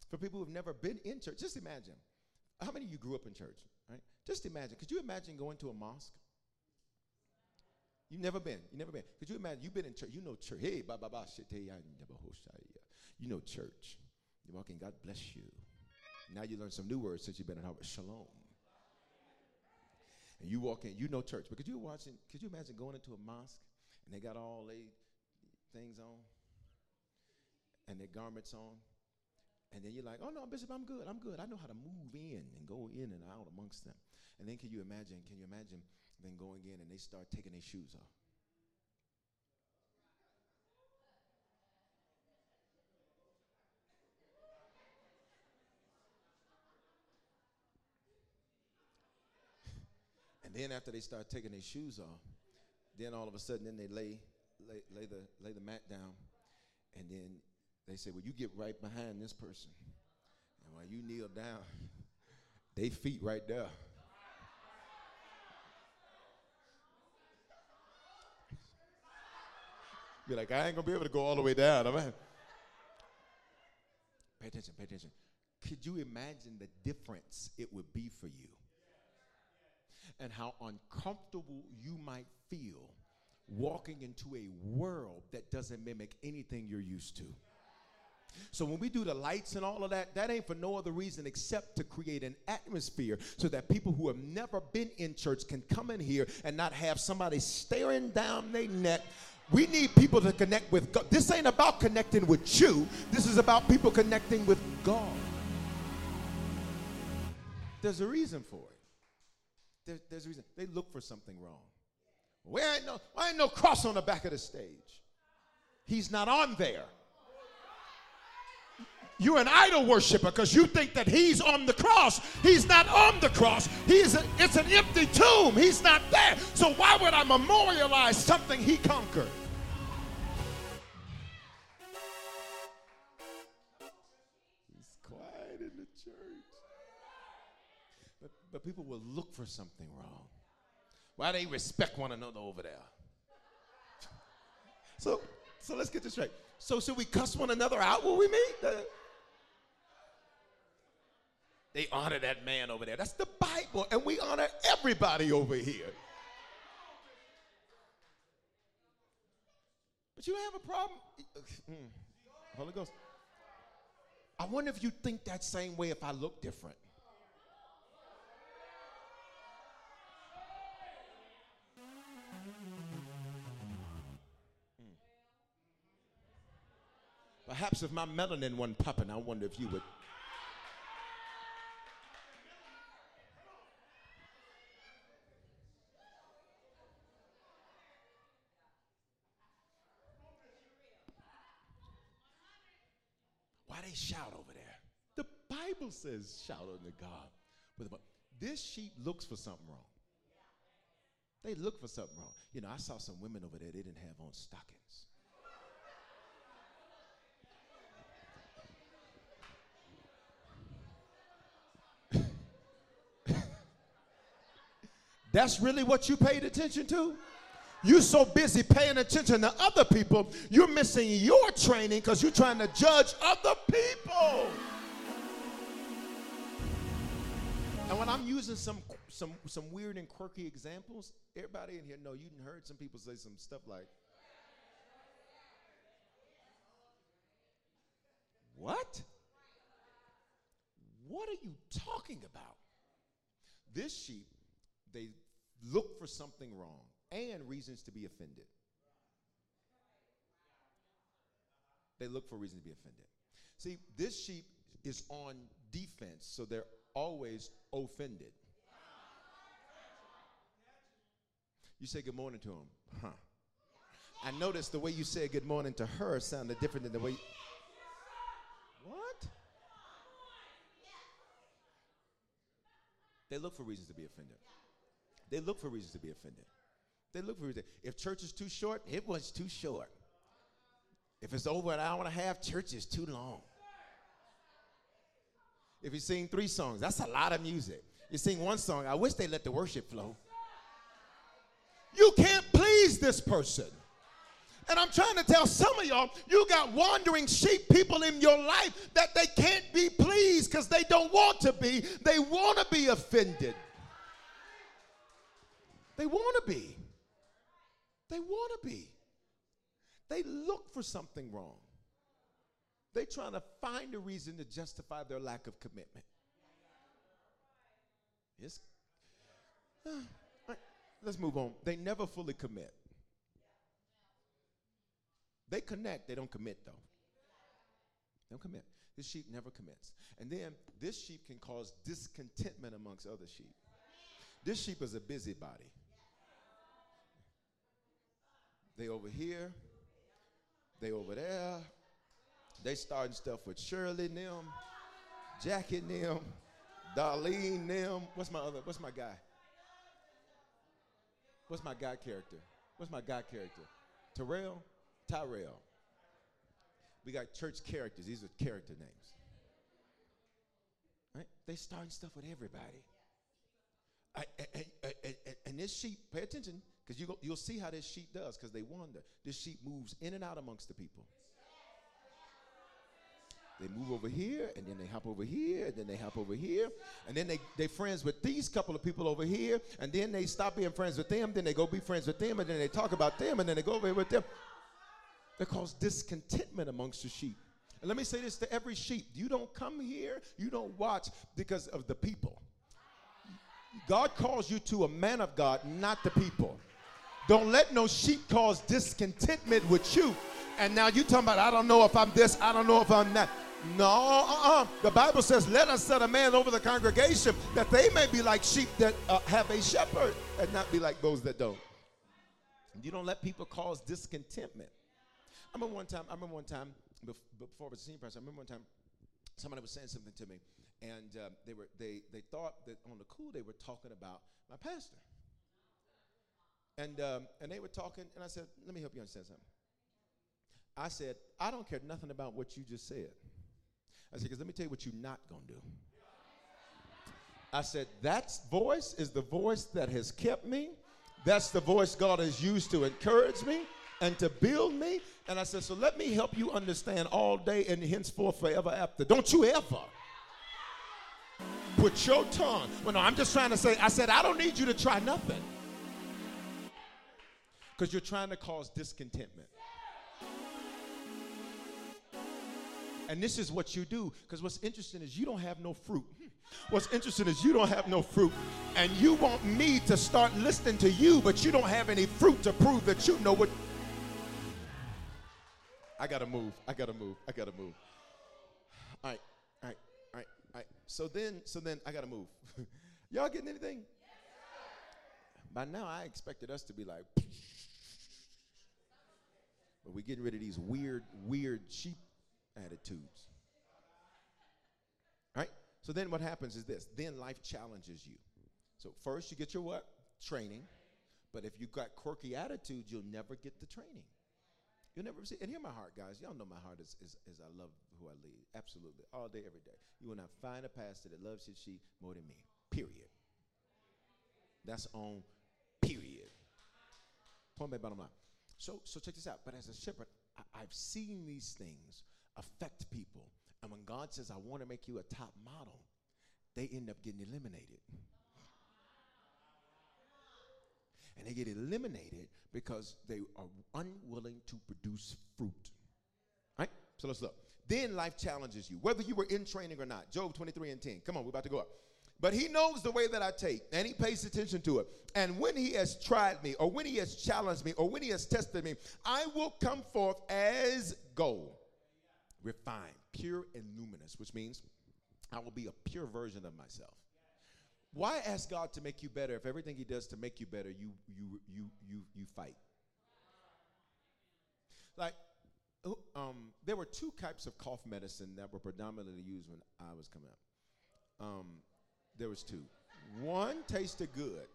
For people who've never been in church, just imagine how many of you grew up in church, right? Just imagine. Could you imagine going to a mosque? You've never been. You've never been. Could you imagine? You've been in church. You know church. Hey, ba ba ba uh, You know church. You walk in, God bless you. Now you learn some new words since you've been in Harvest. Shalom. And you walk in, you know church. But could you watching, could you imagine going into a mosque and they got all they things on and their garments on? And then you're like, oh no, Bishop, I'm good. I'm good. I know how to move in and go in and out amongst them. And then can you imagine, can you imagine then going in and they start taking their shoes off? and then after they start taking their shoes off, then all of a sudden, then they lay, lay, lay, the, lay the mat down, and then they say, Well, you get right behind this person. And while you kneel down, they feet right there. Be like, I ain't gonna be able to go all the way down. I mean, pay attention, pay attention. Could you imagine the difference it would be for you? And how uncomfortable you might feel walking into a world that doesn't mimic anything you're used to. So when we do the lights and all of that, that ain't for no other reason except to create an atmosphere so that people who have never been in church can come in here and not have somebody staring down their neck. We need people to connect with God. This ain't about connecting with you. This is about people connecting with God. There's a reason for it. There, there's a reason. They look for something wrong. Where ain't no, why ain't no cross on the back of the stage? He's not on there. You're an idol worshiper because you think that he's on the cross. He's not on the cross. He's a, it's an empty tomb. He's not there. So why would I memorialize something he conquered? He's quiet in the church. But, but people will look for something wrong. Why they respect one another over there? So, so let's get this straight. So should we cuss one another out when we meet? Uh, They honor that man over there. That's the Bible, and we honor everybody over here. But you have a problem. Mm. Holy Ghost. I wonder if you think that same way if I look different. Hmm. Perhaps if my melanin wasn't popping, I wonder if you would. Shout over there. The Bible says shout unto God. But this sheep looks for something wrong. They look for something wrong. You know, I saw some women over there, they didn't have on stockings. That's really what you paid attention to? You're so busy paying attention to other people, you're missing your training because you're trying to judge other people. And when I'm using some some some weird and quirky examples, everybody in here know you've heard some people say some stuff like, "What? What are you talking about?" This sheep, they look for something wrong and reasons to be offended. They look for reason to be offended. See, this sheep is on defense, so they're always offended. You say good morning to him. Huh. I noticed the way you said good morning to her sounded different than the way. What? They look for reasons to be offended. They look for reasons to be offended. They look for reasons. If church is too short, it was too short. If it's over an hour and a half, church is too long. If you sing three songs, that's a lot of music. You sing one song, I wish they let the worship flow. You can't please this person. And I'm trying to tell some of y'all, you got wandering sheep people in your life that they can't be pleased because they don't want to be. They want to be offended. They want to be. They want to be. They look for something wrong. They're trying to find a reason to justify their lack of commitment. Yes. Right, let's move on. They never fully commit. They connect, they don't commit though. They don't commit. This sheep never commits. And then this sheep can cause discontentment amongst other sheep. This sheep is a busybody. They over here, they over there. They starting stuff with Shirley them, Jackie them, Darlene them. What's my other? What's my guy? What's my guy character? What's my guy character? Terrell, Tyrell. We got church characters. These are character names. Right? They starting stuff with everybody. I, I, I, and this sheep, pay attention, because you you'll see how this sheep does, because they wander. This sheep moves in and out amongst the people. They move over here, and then they hop over here, and then they hop over here, and then they they friends with these couple of people over here, and then they stop being friends with them, then they go be friends with them, and then they talk about them, and then they go over here with them. They cause discontentment amongst the sheep. And let me say this to every sheep: you don't come here, you don't watch because of the people. God calls you to a man of God, not the people. Don't let no sheep cause discontentment with you. And now you talking about, I don't know if I'm this, I don't know if I'm that. No, uh-uh. The Bible says, let us set a man over the congregation that they may be like sheep that uh, have a shepherd and not be like those that don't. You don't let people cause discontentment. I remember one time, I remember one time, before I was a senior pastor, I remember one time somebody was saying something to me, and uh, they, were, they, they thought that on the cool they were talking about my pastor. And, um, and they were talking, and I said, let me help you understand something. I said, I don't care nothing about what you just said. I said, because let me tell you what you're not going to do. I said, that voice is the voice that has kept me. That's the voice God has used to encourage me and to build me. And I said, so let me help you understand all day and henceforth forever after. Don't you ever put your tongue. Well, no, I'm just trying to say, I said, I don't need you to try nothing. Because you're trying to cause discontentment. And this is what you do. Because what's interesting is you don't have no fruit. Hmm. What's interesting is you don't have no fruit. And you want me to start listening to you, but you don't have any fruit to prove that you know what. I gotta move. I gotta move. I gotta move. All right. All right. All right. All right. So then, so then I gotta move. Y'all getting anything? By now, I expected us to be like, but we're getting rid of these weird, weird sheep attitudes. Right? So then what happens is this then life challenges you. So first you get your what? Training. But if you've got quirky attitudes, you'll never get the training. You'll never see. And hear my heart, guys. Y'all know my heart is, is, is I love who I lead. Absolutely. All day, every day. You will not find a pastor that loves his sheep more than me. Period. That's on period. Point by bottom line. So, so check this out. But as a shepherd, I, I've seen these things affect people. And when God says, I want to make you a top model, they end up getting eliminated. And they get eliminated because they are unwilling to produce fruit. Right? So let's look. Then life challenges you, whether you were in training or not. Job 23 and 10. Come on, we're about to go up. But he knows the way that I take, and he pays attention to it. And when he has tried me, or when he has challenged me, or when he has tested me, I will come forth as gold, refined, pure, and luminous, which means I will be a pure version of myself. Why ask God to make you better if everything He does to make you better, you you you you you fight? Like, um, there were two types of cough medicine that were predominantly used when I was coming up. Um, there was two. One tasted good.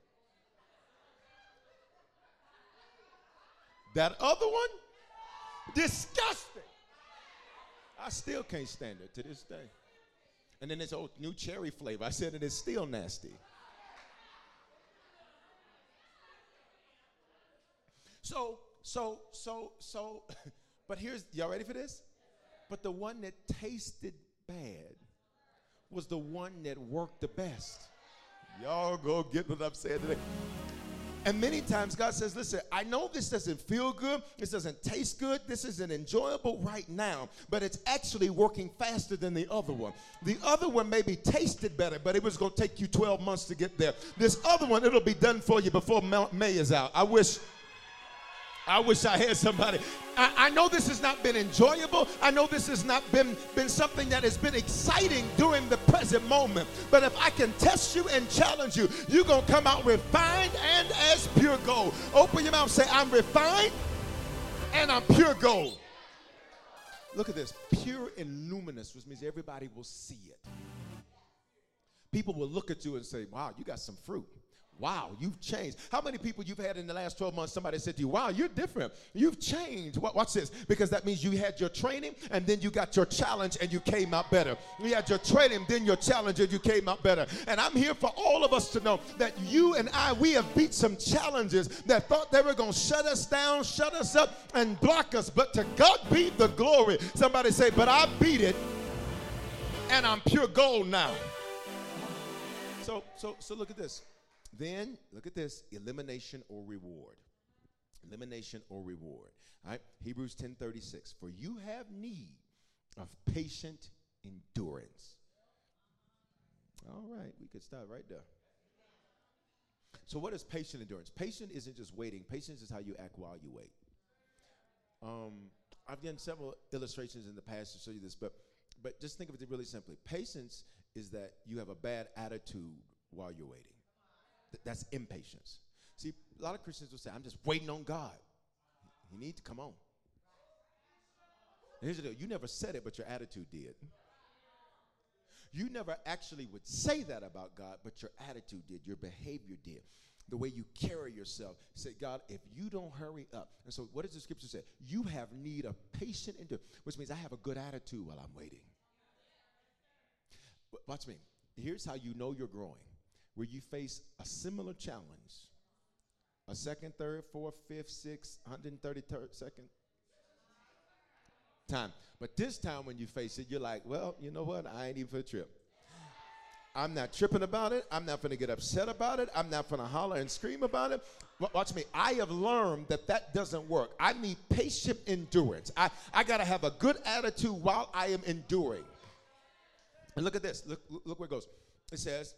That other one, disgusting. I still can't stand it to this day. And then this old new cherry flavor. I said it is still nasty. So, so, so, so, but here's, y'all ready for this? But the one that tasted bad was the one that worked the best. Y'all go get what I'm saying today. And many times God says, Listen, I know this doesn't feel good, this doesn't taste good, this isn't enjoyable right now, but it's actually working faster than the other one. The other one maybe tasted better, but it was going to take you 12 months to get there. This other one, it'll be done for you before May is out. I wish I wish I had somebody. I, I, know this has not been enjoyable. I know this has not been, been something that has been exciting during the present moment. But if I can test you and challenge you, you're going to come out refined and as pure gold. Open your mouth say, I'm refined and I'm pure gold. Look at this pure and luminous, which means everybody will see it. People will look at you and say, Wow, you got some fruit. Wow, you've changed. How many people you've had in the last 12 months, somebody said to you, Wow, you're different. You've changed. Watch this. Because that means you had your training and then you got your challenge and you came out better. You had your training, then your challenge, and you came out better. And I'm here for all of us to know that you and I, we have beat some challenges that thought they were going to shut us down, shut us up, and block us. But to God be the glory. Somebody say, But I beat it and I'm pure gold now. So, so, so look at this. Then, look at this elimination or reward. Elimination or reward. All right? Hebrews 10 36. For you have need of patient endurance. All right, we could start right there. So, what is patient endurance? Patient isn't just waiting, patience is how you act while you wait. Um, I've done several illustrations in the past to show you this, but but just think of it really simply. Patience is that you have a bad attitude while you're waiting. Th- that's impatience. See, a lot of Christians will say, I'm just waiting on God. He needs to come on. And here's the deal you never said it, but your attitude did. You never actually would say that about God, but your attitude did, your behavior did, the way you carry yourself. Say, God, if you don't hurry up. And so, what does the scripture say? You have need of patient endurance, which means I have a good attitude while I'm waiting. Watch me. Here's how you know you're growing where you face a similar challenge a second, third, fourth, fifth, sixth, 133rd second time. But this time when you face it, you're like, well, you know what? I ain't even for a trip. I'm not tripping about it. I'm not going to get upset about it. I'm not going to holler and scream about it. Watch me. I have learned that that doesn't work. I need patient endurance. I, I got to have a good attitude while I am enduring. And look at this. Look, look where it goes. It says,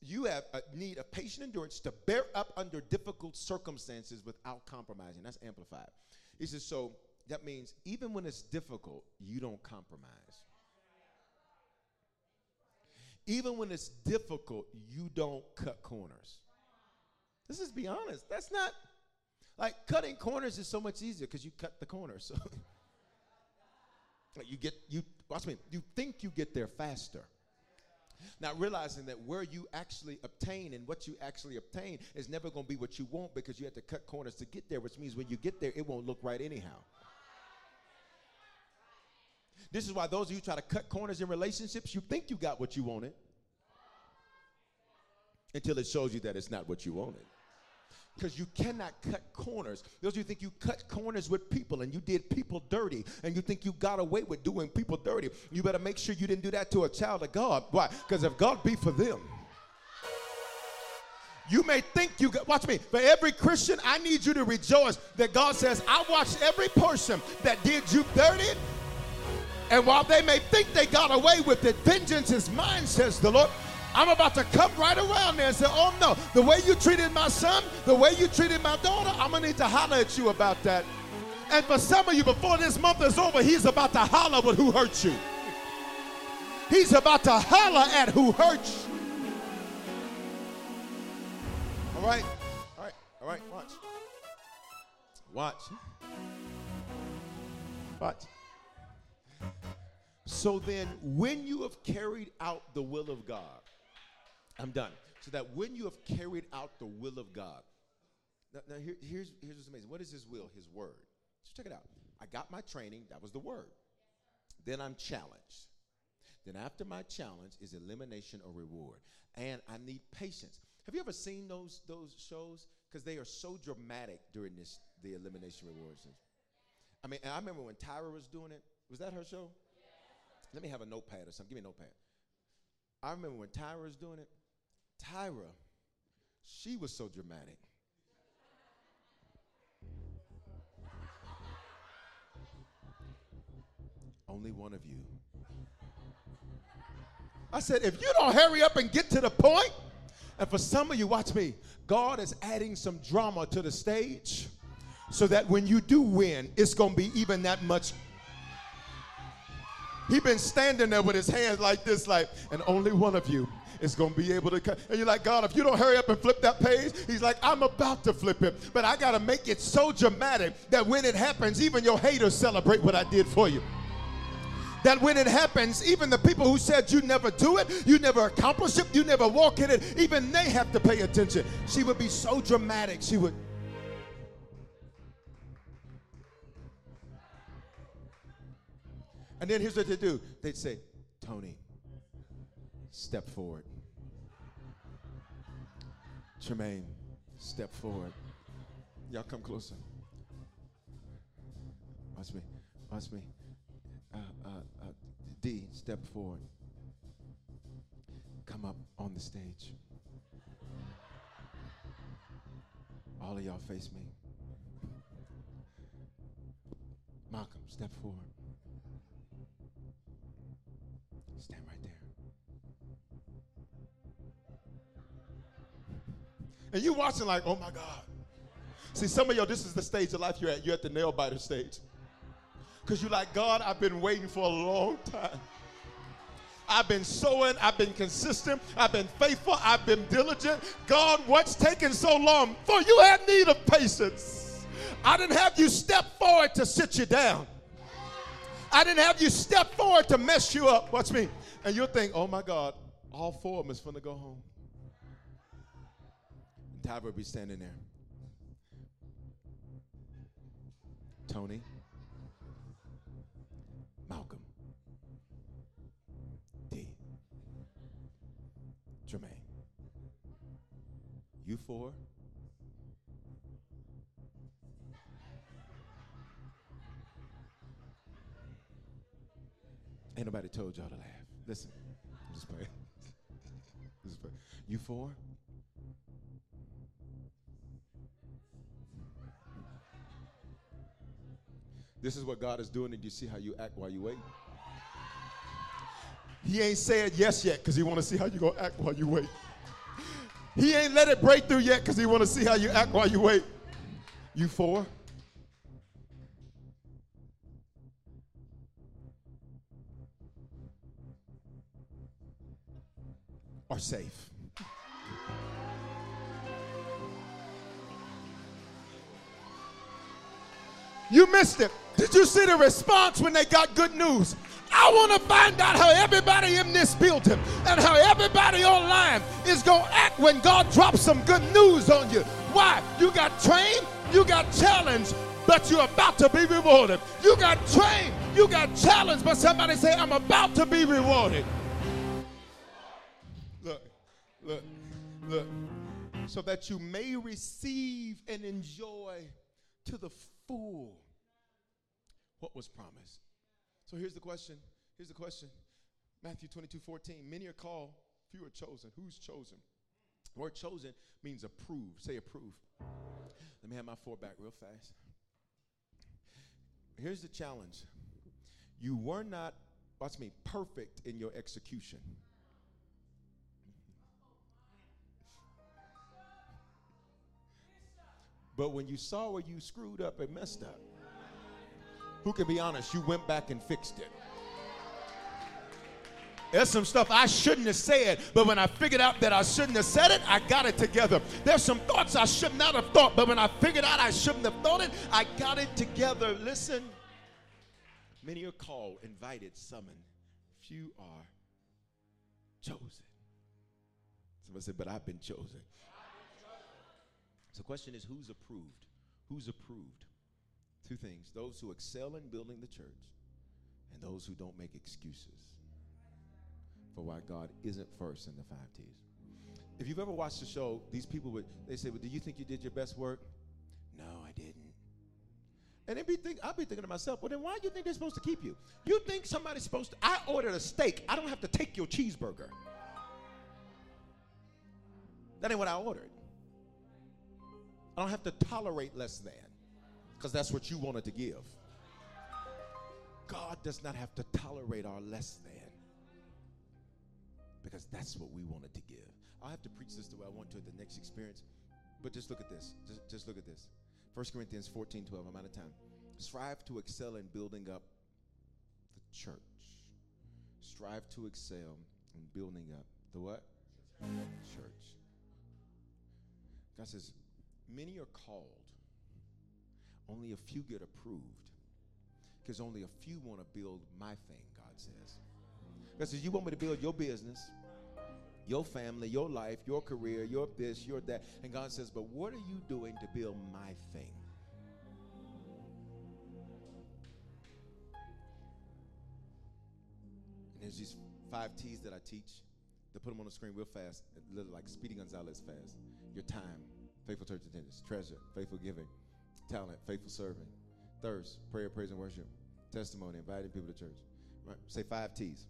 you have uh, a need of patient endurance to bear up under difficult circumstances without compromising. That's amplified. He says, so that means even when it's difficult, you don't compromise. Even when it's difficult, you don't cut corners. Let's just be honest. That's not like cutting corners is so much easier because you cut the corners. So you get you watch me. You think you get there faster Not realizing that where you actually obtain and what you actually obtain is never going to be what you want because you have to cut corners to get there, which means when you get there, it won't look right anyhow. This is why those of you try to cut corners in relationships, you think you got what you wanted until it shows you that it's not what you wanted. Because you cannot cut corners. Those you think you cut corners with people and you did people dirty and you think you got away with doing people dirty, you better make sure you didn't do that to a child of God. Why? Because if God be for them, you may think you got, watch me. For every Christian, I need you to rejoice that God says, I watched every person that did you dirty. And while they may think they got away with it, vengeance is mine, says the Lord. I'm about to come right around there and say, oh no, the way you treated my son, the way you treated my daughter, I'm gonna need to holler at you about that. And for some of you, before this month is over, he's about to holler with who hurt you. He's about to holler at who hurt you. All right, all right, all right, watch. Watch. Watch. So then, when you have carried out the will of God, I'm done. So that when you have carried out the will of God, now, now here, here's, here's what's amazing. What is His will? His word. So check it out. I got my training, that was the word. Then I'm challenged. Then after my challenge is elimination or reward. And I need patience. Have you ever seen those, those shows? Because they are so dramatic during this the elimination rewards. I mean, I remember when Tyra was doing it. Was that her show? Let me have a notepad or something. Give me a notepad. I remember when Tyra was doing it. Tyra, she was so dramatic. Only one of you. I said, if you don't hurry up and get to the point, and for some of you, watch me, God is adding some drama to the stage so that when you do win, it's going to be even that much He been standing there with his hands like this, like, and only one of you is going to be able to cut. And you're like, God, if you don't hurry up and flip that page, he's like, I'm about to flip it. But I got to make it so dramatic that when it happens, even your haters celebrate what I did for you. That when it happens, even the people who said you never do it, you never accomplish it, you never walk in it, even they have to pay attention. She would be so dramatic. She would. And then here's what they do they'd say, Tony, step forward. Tremaine, step forward. Y'all come closer. Watch me. Watch me. Uh, uh, uh, D, step forward. Come up on the stage. All of y'all face me. Malcolm, step forward. Stand right there. And you watching like, oh my God. See, some of y'all, this is the stage of life you're at. You're at the nail biter stage. Because you're like, God, I've been waiting for a long time. I've been sowing, I've been consistent, I've been faithful, I've been diligent. God, what's taking so long? For you had need of patience. I didn't have you step forward to sit you down. I didn't have you step forward to mess you up. Watch me. And you'll think, oh my God, all four of them is going to go home. And will be standing there. Tony, Malcolm, D, Jermaine. You four. Ain't nobody told y'all to laugh. Listen, I'm just playing. just playing. You four? This is what God is doing, and you see how you act while you wait. He ain't said yes yet because he want to see how you gonna act while you wait. He ain't let it break through yet because he want to see how you act while you wait. You four? Are safe. You missed it. Did you see the response when they got good news? I want to find out how everybody in this building and how everybody online is going to act when God drops some good news on you. Why? You got trained, you got challenged, but you're about to be rewarded. You got trained, you got challenged, but somebody say, I'm about to be rewarded. Look, look. So that you may receive and enjoy to the full what was promised. So here's the question. Here's the question. Matthew 22, 14. Many are called, few are chosen. Who's chosen? The word chosen means approved. Say approved. Let me have my four back real fast. Here's the challenge. You were not, watch me, perfect in your execution. But when you saw where you screwed up and messed up, who can be honest, you went back and fixed it. There's some stuff I shouldn't have said, but when I figured out that I shouldn't have said it, I got it together. There's some thoughts I should not have thought, but when I figured out I shouldn't have thought it, I got it together. Listen, many are called, invited, summoned. Few are chosen. Somebody said, but I've been chosen. The question is, who's approved? Who's approved? Two things those who excel in building the church, and those who don't make excuses for why God isn't first in the five T's. If you've ever watched the show, these people would they say, "Well, do you think you did your best work?" No, I didn't. And be think, I'll be thinking to myself, well, then why do you think they're supposed to keep you? You think somebody's supposed to? I ordered a steak. I don't have to take your cheeseburger. That ain't what I ordered. I don't have to tolerate less than because that's what you wanted to give. God does not have to tolerate our less than because that's what we wanted to give. I'll have to preach this the way I want to at the next experience, but just look at this. Just, just look at this. 1 Corinthians 14 12. I'm out of time. Strive to excel in building up the church. Strive to excel in building up the what? Church. God says, many are called only a few get approved because only a few want to build my thing, God says. God says, You want me to build your business, your family, your life, your career, your this, your that. And God says, But what are you doing to build my thing? And there's these five T's that I teach. To put them on the screen real fast, like Speedy Gonzalez fast. Your time, faithful church attendance, treasure, faithful giving, talent, faithful serving, thirst, prayer, praise, and worship, testimony, inviting people to church. Right? Say five T's.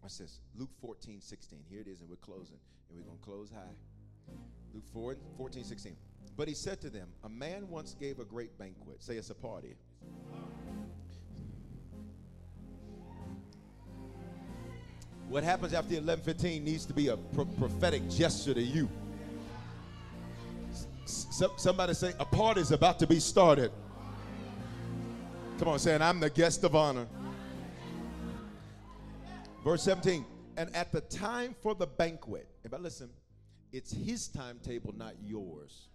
Watch this. Luke 14, 16. Here it is, and we're closing. And we're going to close high. Luke 4, 14, 16. But he said to them, A man once gave a great banquet. Say it's a party. What happens after 11:15 needs to be a pro- prophetic gesture to you. Somebody say, a party is about to be started. Come on, saying, I'm the guest of honor. Verse 17, and at the time for the banquet, but listen, it's his timetable, not yours.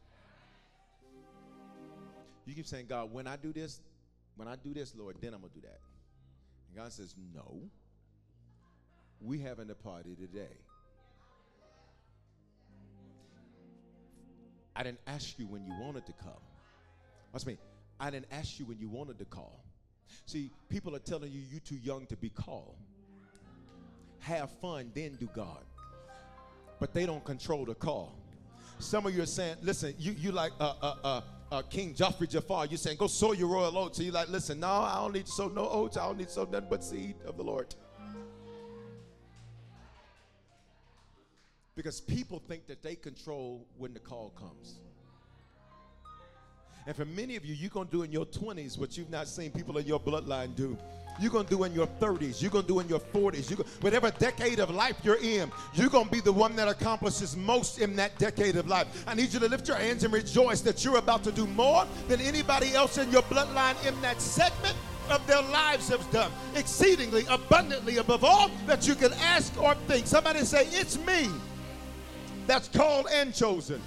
You keep saying, God, when I do this, when I do this, Lord, then I'm gonna do that. And God says, No. We having a party today. I didn't ask you when you wanted to come. Watch me. I didn't ask you when you wanted to call. See, people are telling you you're too young to be called. Have fun, then do God. But they don't control the call. Some of you are saying, listen, you, you like uh, uh, uh, uh, King Joffrey Jafar. You're saying, go sow your royal oats. So you're like, listen, no, I don't need to sow no oats. I don't need to sow nothing but seed of the Lord. Because people think that they control when the call comes. And for many of you, you're going to do in your 20s what you've not seen people in your bloodline do. You're going to do in your 30s. You're going to do in your 40s. You whatever decade of life you're in, you're going to be the one that accomplishes most in that decade of life. I need you to lift your hands and rejoice that you're about to do more than anybody else in your bloodline in that segment of their lives have done. Exceedingly, abundantly, above all that you can ask or think. Somebody say, It's me that's called and chosen.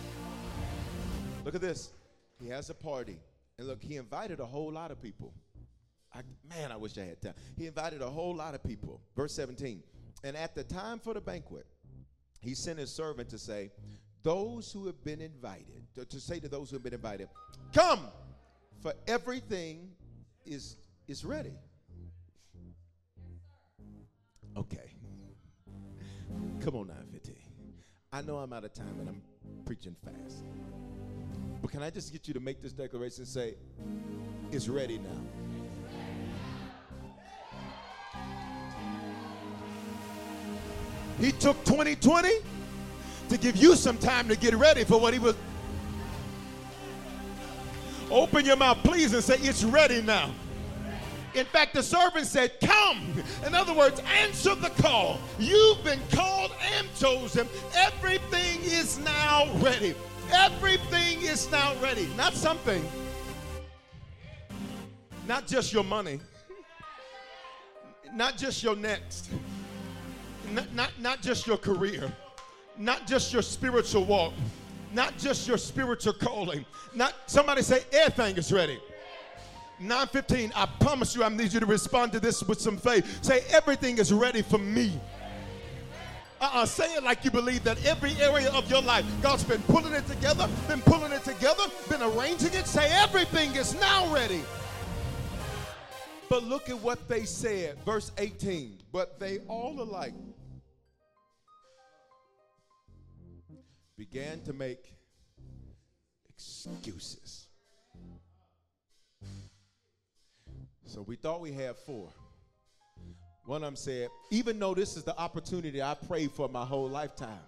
Look at this. He has a party. And look, he invited a whole lot of people. I, man, I wish I had time. He invited a whole lot of people. Verse 17. And at the time for the banquet, he sent his servant to say, Those who have been invited, to, to say to those who have been invited, Come, for everything is, is ready. Okay. Come on now, 15. I know I'm out of time and I'm preaching fast. But can I just get you to make this declaration and say, It's ready now? He took 2020 to give you some time to get ready for what he was. Open your mouth, please, and say, It's ready now. In fact, the servant said, Come. In other words, answer the call. You've been called and chosen. Everything is now ready. Everything is now ready. Not something, not just your money, not just your next, not, not, not just your career, not just your spiritual walk, not just your spiritual calling. Not somebody say everything is ready. 915, I promise you, I need you to respond to this with some faith. Say, everything is ready for me. Uh-uh, say it like you believe that every area of your life, God's been pulling it together, been pulling it together, been arranging it. Say, everything is now ready. But look at what they said, verse 18. But they all alike began to make excuses. So we thought we had four. One of them said, even though this is the opportunity I prayed for my whole lifetime,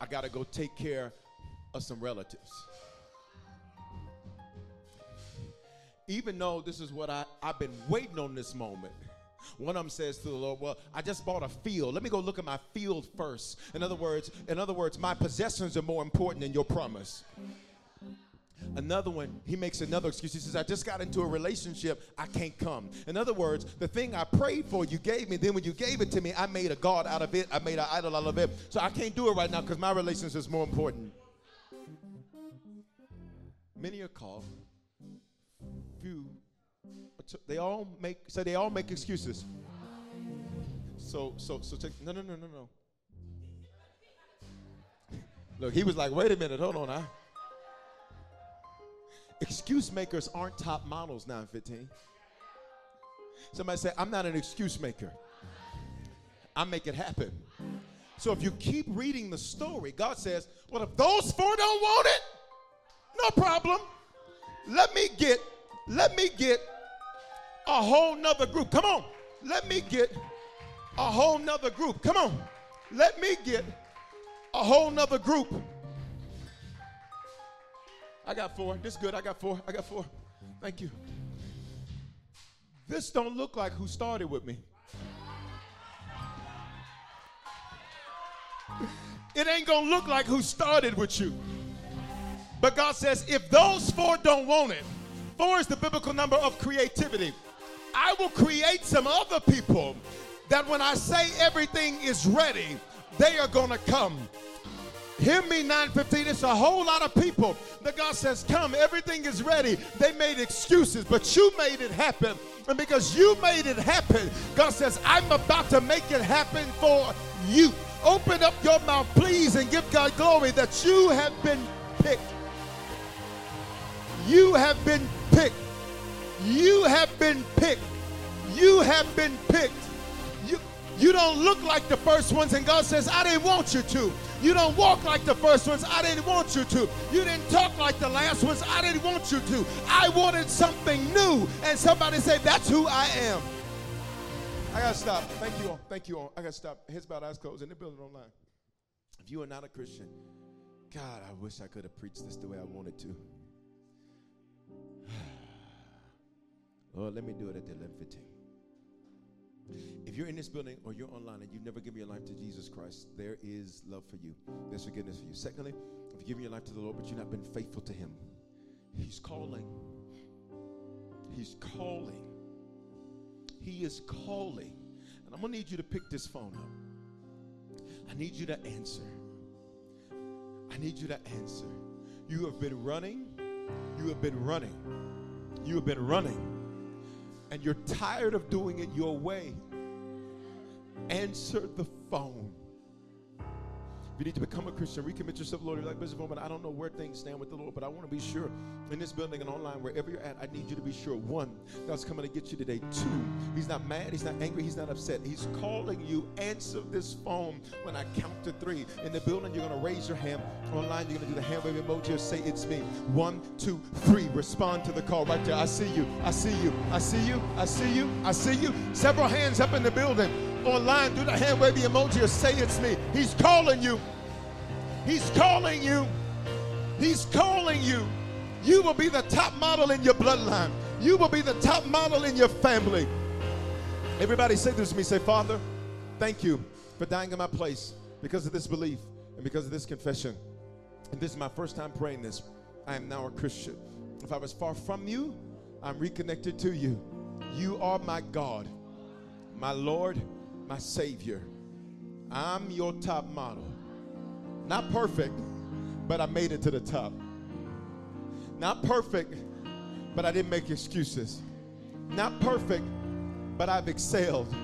I got to go take care of some relatives. Even though this is what I, I've been waiting on this moment. One of them says to the Lord, "Well, I just bought a field. Let me go look at my field first." In other words, in other words, my possessions are more important than your promise. Another one, he makes another excuse. He says, I just got into a relationship. I can't come. In other words, the thing I prayed for, you gave me. Then when you gave it to me, I made a God out of it. I made an idol out of it. So I can't do it right now because my relationship is more important. Many are called. Few. They all make, so they all make excuses. So, so, so take, no, no, no, no, no. Look, he was like, wait a minute, hold on, I. Excuse makers aren't top models 915. Somebody say, I'm not an excuse maker. I make it happen. So if you keep reading the story, God says, Well, if those four don't want it, no problem. Let me get, let me get a whole nother group. Come on. Let me get a whole nother group. Come on. Let me get a whole nother group I got four. This good. I got four. I got four. Thank you. This don't look like who started with me. It ain't gonna look like who started with you. But God says, if those four don't want it, four is the biblical number of creativity. I will create some other people that when I say everything is ready, they are gonna come. Hear me, 915. It's a whole lot of people that God says, Come, everything is ready. They made excuses, but you made it happen. And because you made it happen, God says, I'm about to make it happen for you. Open up your mouth, please, and give God glory that you have been picked. You have been picked. You have been picked. You have been picked. You, you don't look like the first ones, and God says, I didn't want you to. You don't walk like the first ones. I didn't want you to. You didn't talk like the last ones. I didn't want you to. I wanted something new. And somebody say, That's who I am. I gotta stop. Thank you all. Thank you all. I gotta stop. Heads bowed, eyes closed, in the building online. If you are not a Christian, God, I wish I could have preached this the way I wanted to. Lord, let me do it at the 11:15. If you're in this building or you're online and you've never given your life to Jesus Christ, there is love for you. There's forgiveness for you. Secondly, if you've given your life to the Lord but you've not been faithful to Him, He's calling. He's calling. He is calling. And I'm going to need you to pick this phone up. I need you to answer. I need you to answer. You have been running. You have been running. You have been running and you're tired of doing it your way, answer the phone. You need to become a Christian, recommit yourself, Lord. You're like, Bishop Foreman, I don't know where things stand with the Lord, but I want to be sure in this building and online, wherever you're at, I need you to be sure. One, God's coming to get you today. Two, He's not mad, He's not angry, He's not upset. He's calling you. Answer this phone when I count to three. In the building, you're going to raise your hand. Online, you're going to do the hand wave emoji or say, It's me. One, two, three. Respond to the call right there. I see you. I see you. I see you. I see you. I see you. Several hands up in the building online, do the hand wave the emoji or say it's me. He's calling you. He's calling you. He's calling you. You will be the top model in your bloodline. You will be the top model in your family. Everybody say this to me. Say, Father, thank you for dying in my place because of this belief and because of this confession. And this is my first time praying this. I am now a Christian. If I was far from you, I'm reconnected to you. You are my God, my Lord, my Savior. I'm your top model. Not perfect, but I made it to the top. Not perfect, but I didn't make excuses. Not perfect, but I've excelled.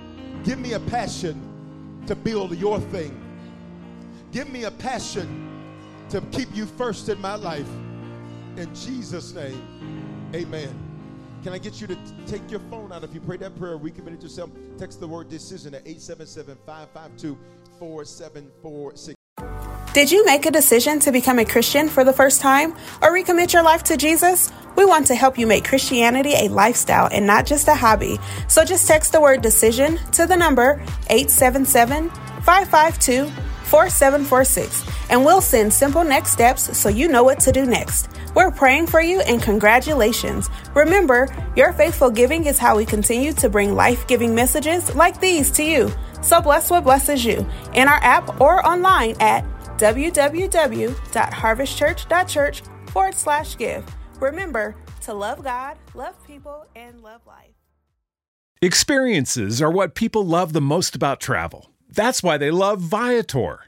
Give me a passion to build your thing. Give me a passion to keep you first in my life. In Jesus' name, amen. Can I get you to t- take your phone out? If you prayed that prayer, recommitted yourself, text the word decision at 877 552 4746. Did you make a decision to become a Christian for the first time or recommit your life to Jesus? We want to help you make Christianity a lifestyle and not just a hobby. So just text the word decision to the number 877 552 4746 and we'll send simple next steps so you know what to do next. We're praying for you and congratulations. Remember, your faithful giving is how we continue to bring life giving messages like these to you. So bless what blesses you in our app or online at www.harvestchurch.church forward slash give. Remember to love God, love people, and love life. Experiences are what people love the most about travel. That's why they love Viator.